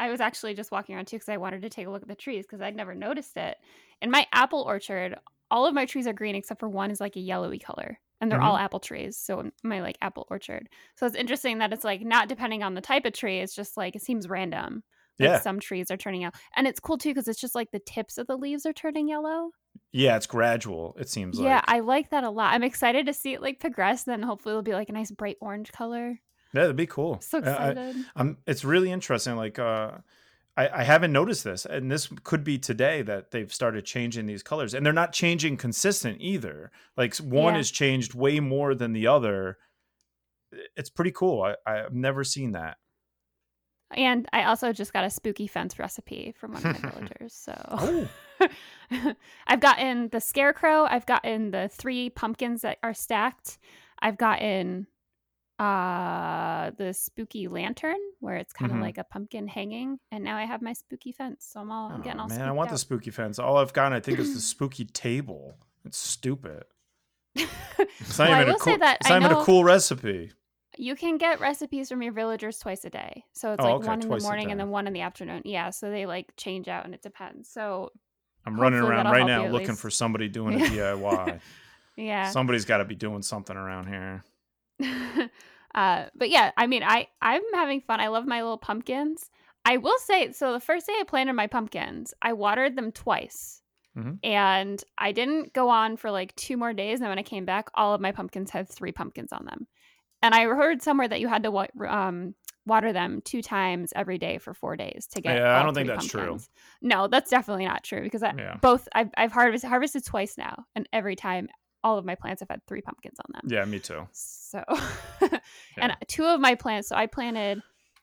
I was actually just walking around too because I wanted to take a look at the trees because I'd never noticed it. In my apple orchard, all of my trees are green except for one is like a yellowy color, and they're Mhm. all apple trees. So my like apple orchard, so it's interesting that it's like not depending on the type of tree. It's just like it seems random. Like Yeah. some trees are turning out, and it's cool too because it's just like the tips of the leaves are turning yellow. Yeah, it's gradual. It seems yeah, like. I like that a lot. I'm excited to see it like progress. Then hopefully it'll be like a nice bright orange color. Yeah, that'd be cool. So I- I- excited. I'm, it's really interesting. Like, uh, I, I haven't noticed this, and this could be today that they've started changing these colors, and they're not changing consistent either. Like, one Yeah. has changed way more than the other. It's pretty cool. I, I've never seen that. And I also just got a spooky fence recipe from one of my *laughs* villagers. So Oh, *laughs* I've gotten the scarecrow, I've gotten the three pumpkins that are stacked. I've gotten uh the spooky lantern where it's kind of Mhm. like a pumpkin hanging and now I have my spooky fence. So I'm all I'm getting Oh, all man, I want the spooky fence. All I've gotten, I think, is the *laughs* spooky table. It's stupid. It's not Well, even a cool. it's not even a cool recipe. You can get recipes from your villagers twice a day. So it's Oh, like okay, one in the morning and then one in the afternoon. Yeah, so they like change out and it depends. So I'm running around right now looking least. for somebody doing a *laughs* DIY. yeah. Somebody's got to be doing something around here. *laughs* Uh, but yeah, I mean, I I'm having fun. I love my little pumpkins. I will say, so the first day I planted my pumpkins, I watered them twice, Mhm. and I didn't go on for like two more days. And when I came back, all of my pumpkins had three pumpkins on them. And I heard somewhere that you had to wa- um, water them two times every day for four days to get. Yeah, I don't think that's true. No, that's definitely not true because I, Yeah. both I've I've harvested harvested twice now, and every time all of my plants have had three pumpkins on them. Yeah, me too. So, *laughs* and two of my plants, so I planted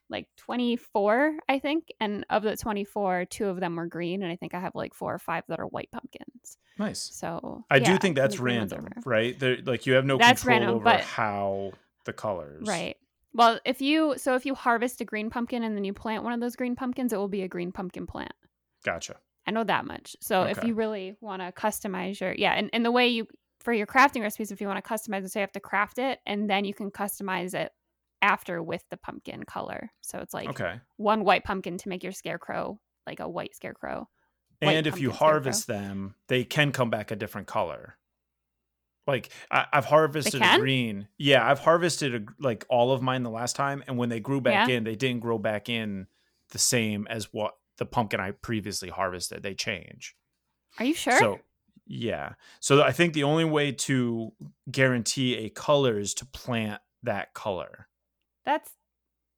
like 24, I think. And of the 24, two of them were green. And I think I have like four or five that are white pumpkins. Nice. So, I do think that's the green ones are random, right? Like you have no That's control random, over but- how the colors. Right. Well, if you, so if you harvest a green pumpkin and then you plant one of those green pumpkins, it will be a green pumpkin plant. Gotcha. I know that much. So if you really want to customize your yeah, and, and the way you for your crafting recipes, if you want to customize it, so you have to craft it and then you can customize it after with the pumpkin color. So it's like Okay. one white pumpkin to make your scarecrow like a white scarecrow. white And if you scarecrow. harvest them, they can come back a different color. Like I, I've harvested a green. Yeah, I've harvested a, like all of mine the last time, and when they grew back Yeah? in, they didn't grow back in the same as what the pumpkin I previously harvested. They change. Are you sure? So yeah. So I think the only way to guarantee a color is to plant that color. That's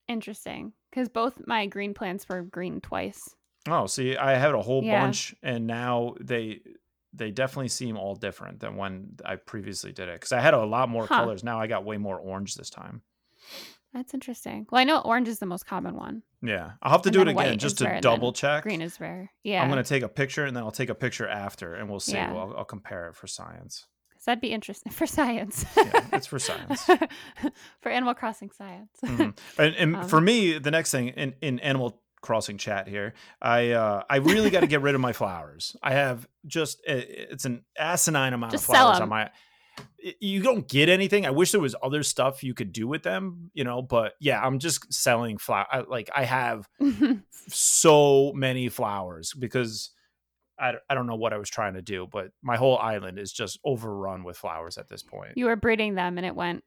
interesting because both my green plants were green twice. Oh, see, I had a whole Yeah. bunch, and now they they definitely seem all different than when I previously did it. Because I had a lot more Huh. colors. Now I got way more orange this time. That's interesting. Well, I know orange is the most common one. Yeah, I'll have to And do it again just to rare, and then double check. Green is rare. Yeah. I'm gonna take a picture and then I'll take a picture after, and we'll see. Yeah. Well, I'll, I'll compare it for science. 'Cause that'd be interesting *laughs* for science. Yeah, it's for science. *laughs* for Animal Crossing science. Mhm. And, and *laughs* Um, for me, the next thing in, in Animal Crossing chat here, I uh, I really got to get rid of my flowers. I have just it- it's an asinine amount Just of flowers on my. You don't get anything. I wish there was other stuff you could do with them, you know. But yeah, I'm just selling flower. Like I have *laughs* so many flowers because I, I don't know what I was trying to do, but my whole island is just overrun with flowers at this point. you were breeding them, and it went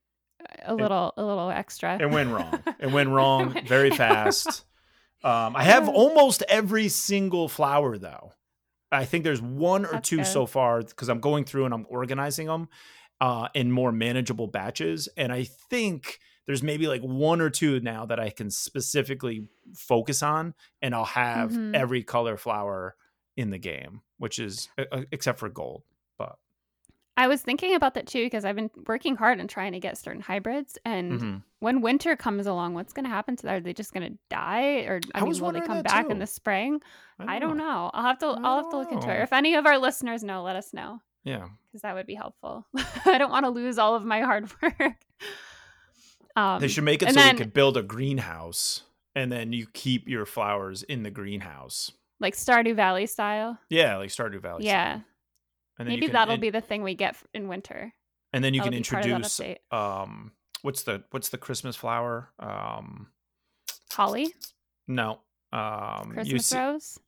a little, a little extra. It went wrong. *laughs* It went wrong very *laughs* fast. Um, I have almost every single flower though. I think there's one or That's two good. so far because I'm going through and I'm organizing them uh, in more manageable batches. And I think there's maybe like one or two now that I can specifically focus on, and I'll have Mhm. every color flower in the game, which is uh, except for gold. But I was thinking about that too because I've been working hard and trying to get certain hybrids. And mhm. when winter comes along, what's going to happen to them? Are they just going to die, or I, I mean, will they come back too. in the spring? I don't know. I'll have to. I I'll have to look into it. know. If any of our listeners know, let us know yeah. because that would be helpful. *laughs* I don't want to lose all of my hard *laughs* work. Um, They should make it so then- we could build a greenhouse and then you keep your flowers in the greenhouse. like Stardew Valley style. Yeah, like Stardew Valley. yeah, style. And maybe can- that'll and, be the thing we get in winter. And then you that'll can be part of that introduce um what's the what's the Christmas flower? Um Holly, no. Um you Christmas see, rose.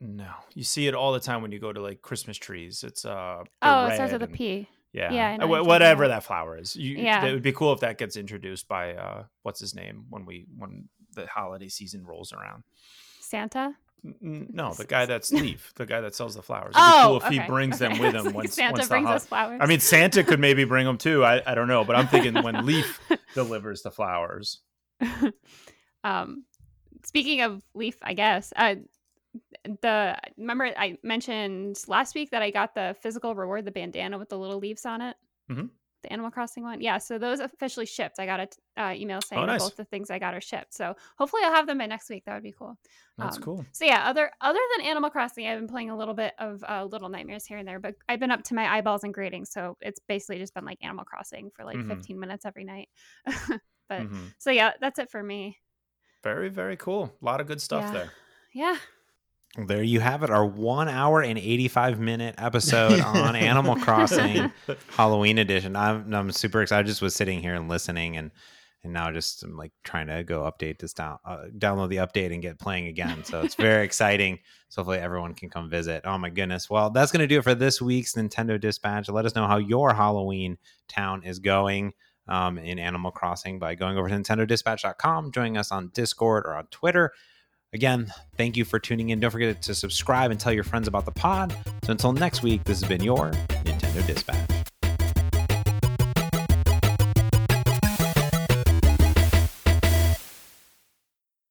No. You see it all the time when you go to like Christmas trees. It's uh Oh, it starts with a and- P. Yeah. Yeah, Uh, know wh- what you're talking whatever that flower is. You, Yeah. It would be cool if that gets introduced by uh what's his name when we when the holiday season rolls around. Santa. *laughs* No, the guy that's *laughs* Leif, the guy that sells the flowers. It'd Oh, cool if okay. he brings them okay. with *laughs* him like, once, Santa once the brings hol- us flowers. I mean, Santa could maybe bring them too. I, I don't know, but I'm thinking when Leif delivers the flowers. um, speaking of leaf, I guess uh, the remember I mentioned last week that I got the physical reward, the bandana with the little leaves on it. Mhm. The Animal Crossing one, yeah. So those officially shipped. I got an uh, email saying Oh, nice. both the things I got are shipped. So hopefully I'll have them by next week. That would be cool. That's Um, cool. So yeah, other other than Animal Crossing, I've been playing a little bit of uh, Little Nightmares here and there, but I've been up to my eyeballs in grading, so it's basically just been like Animal Crossing for like Mhm. 15 minutes every night. *laughs* but Mhm. so yeah, that's it for me. Very, very cool. A lot of good stuff Yeah. there. Yeah. There you have it, our one hour and 85 minute episode *laughs* on Animal Crossing *laughs* Halloween edition. I'm, I'm super excited. I just was sitting here and listening and and now just I'm like trying to go update this down, uh, download the update and get playing again. So it's very *laughs* exciting. So hopefully everyone can come visit. Oh my goodness. Well, that's going to do it for this week's Nintendo Dispatch. Let us know how your Halloween town is going. um, in Animal Crossing by going over to NintendoDispatch.com, joining us on Discord or on Twitter. Again, thank you for tuning in. Don't forget to subscribe and tell your friends about the pod. So until next week, this has been your Nintendo Dispatch.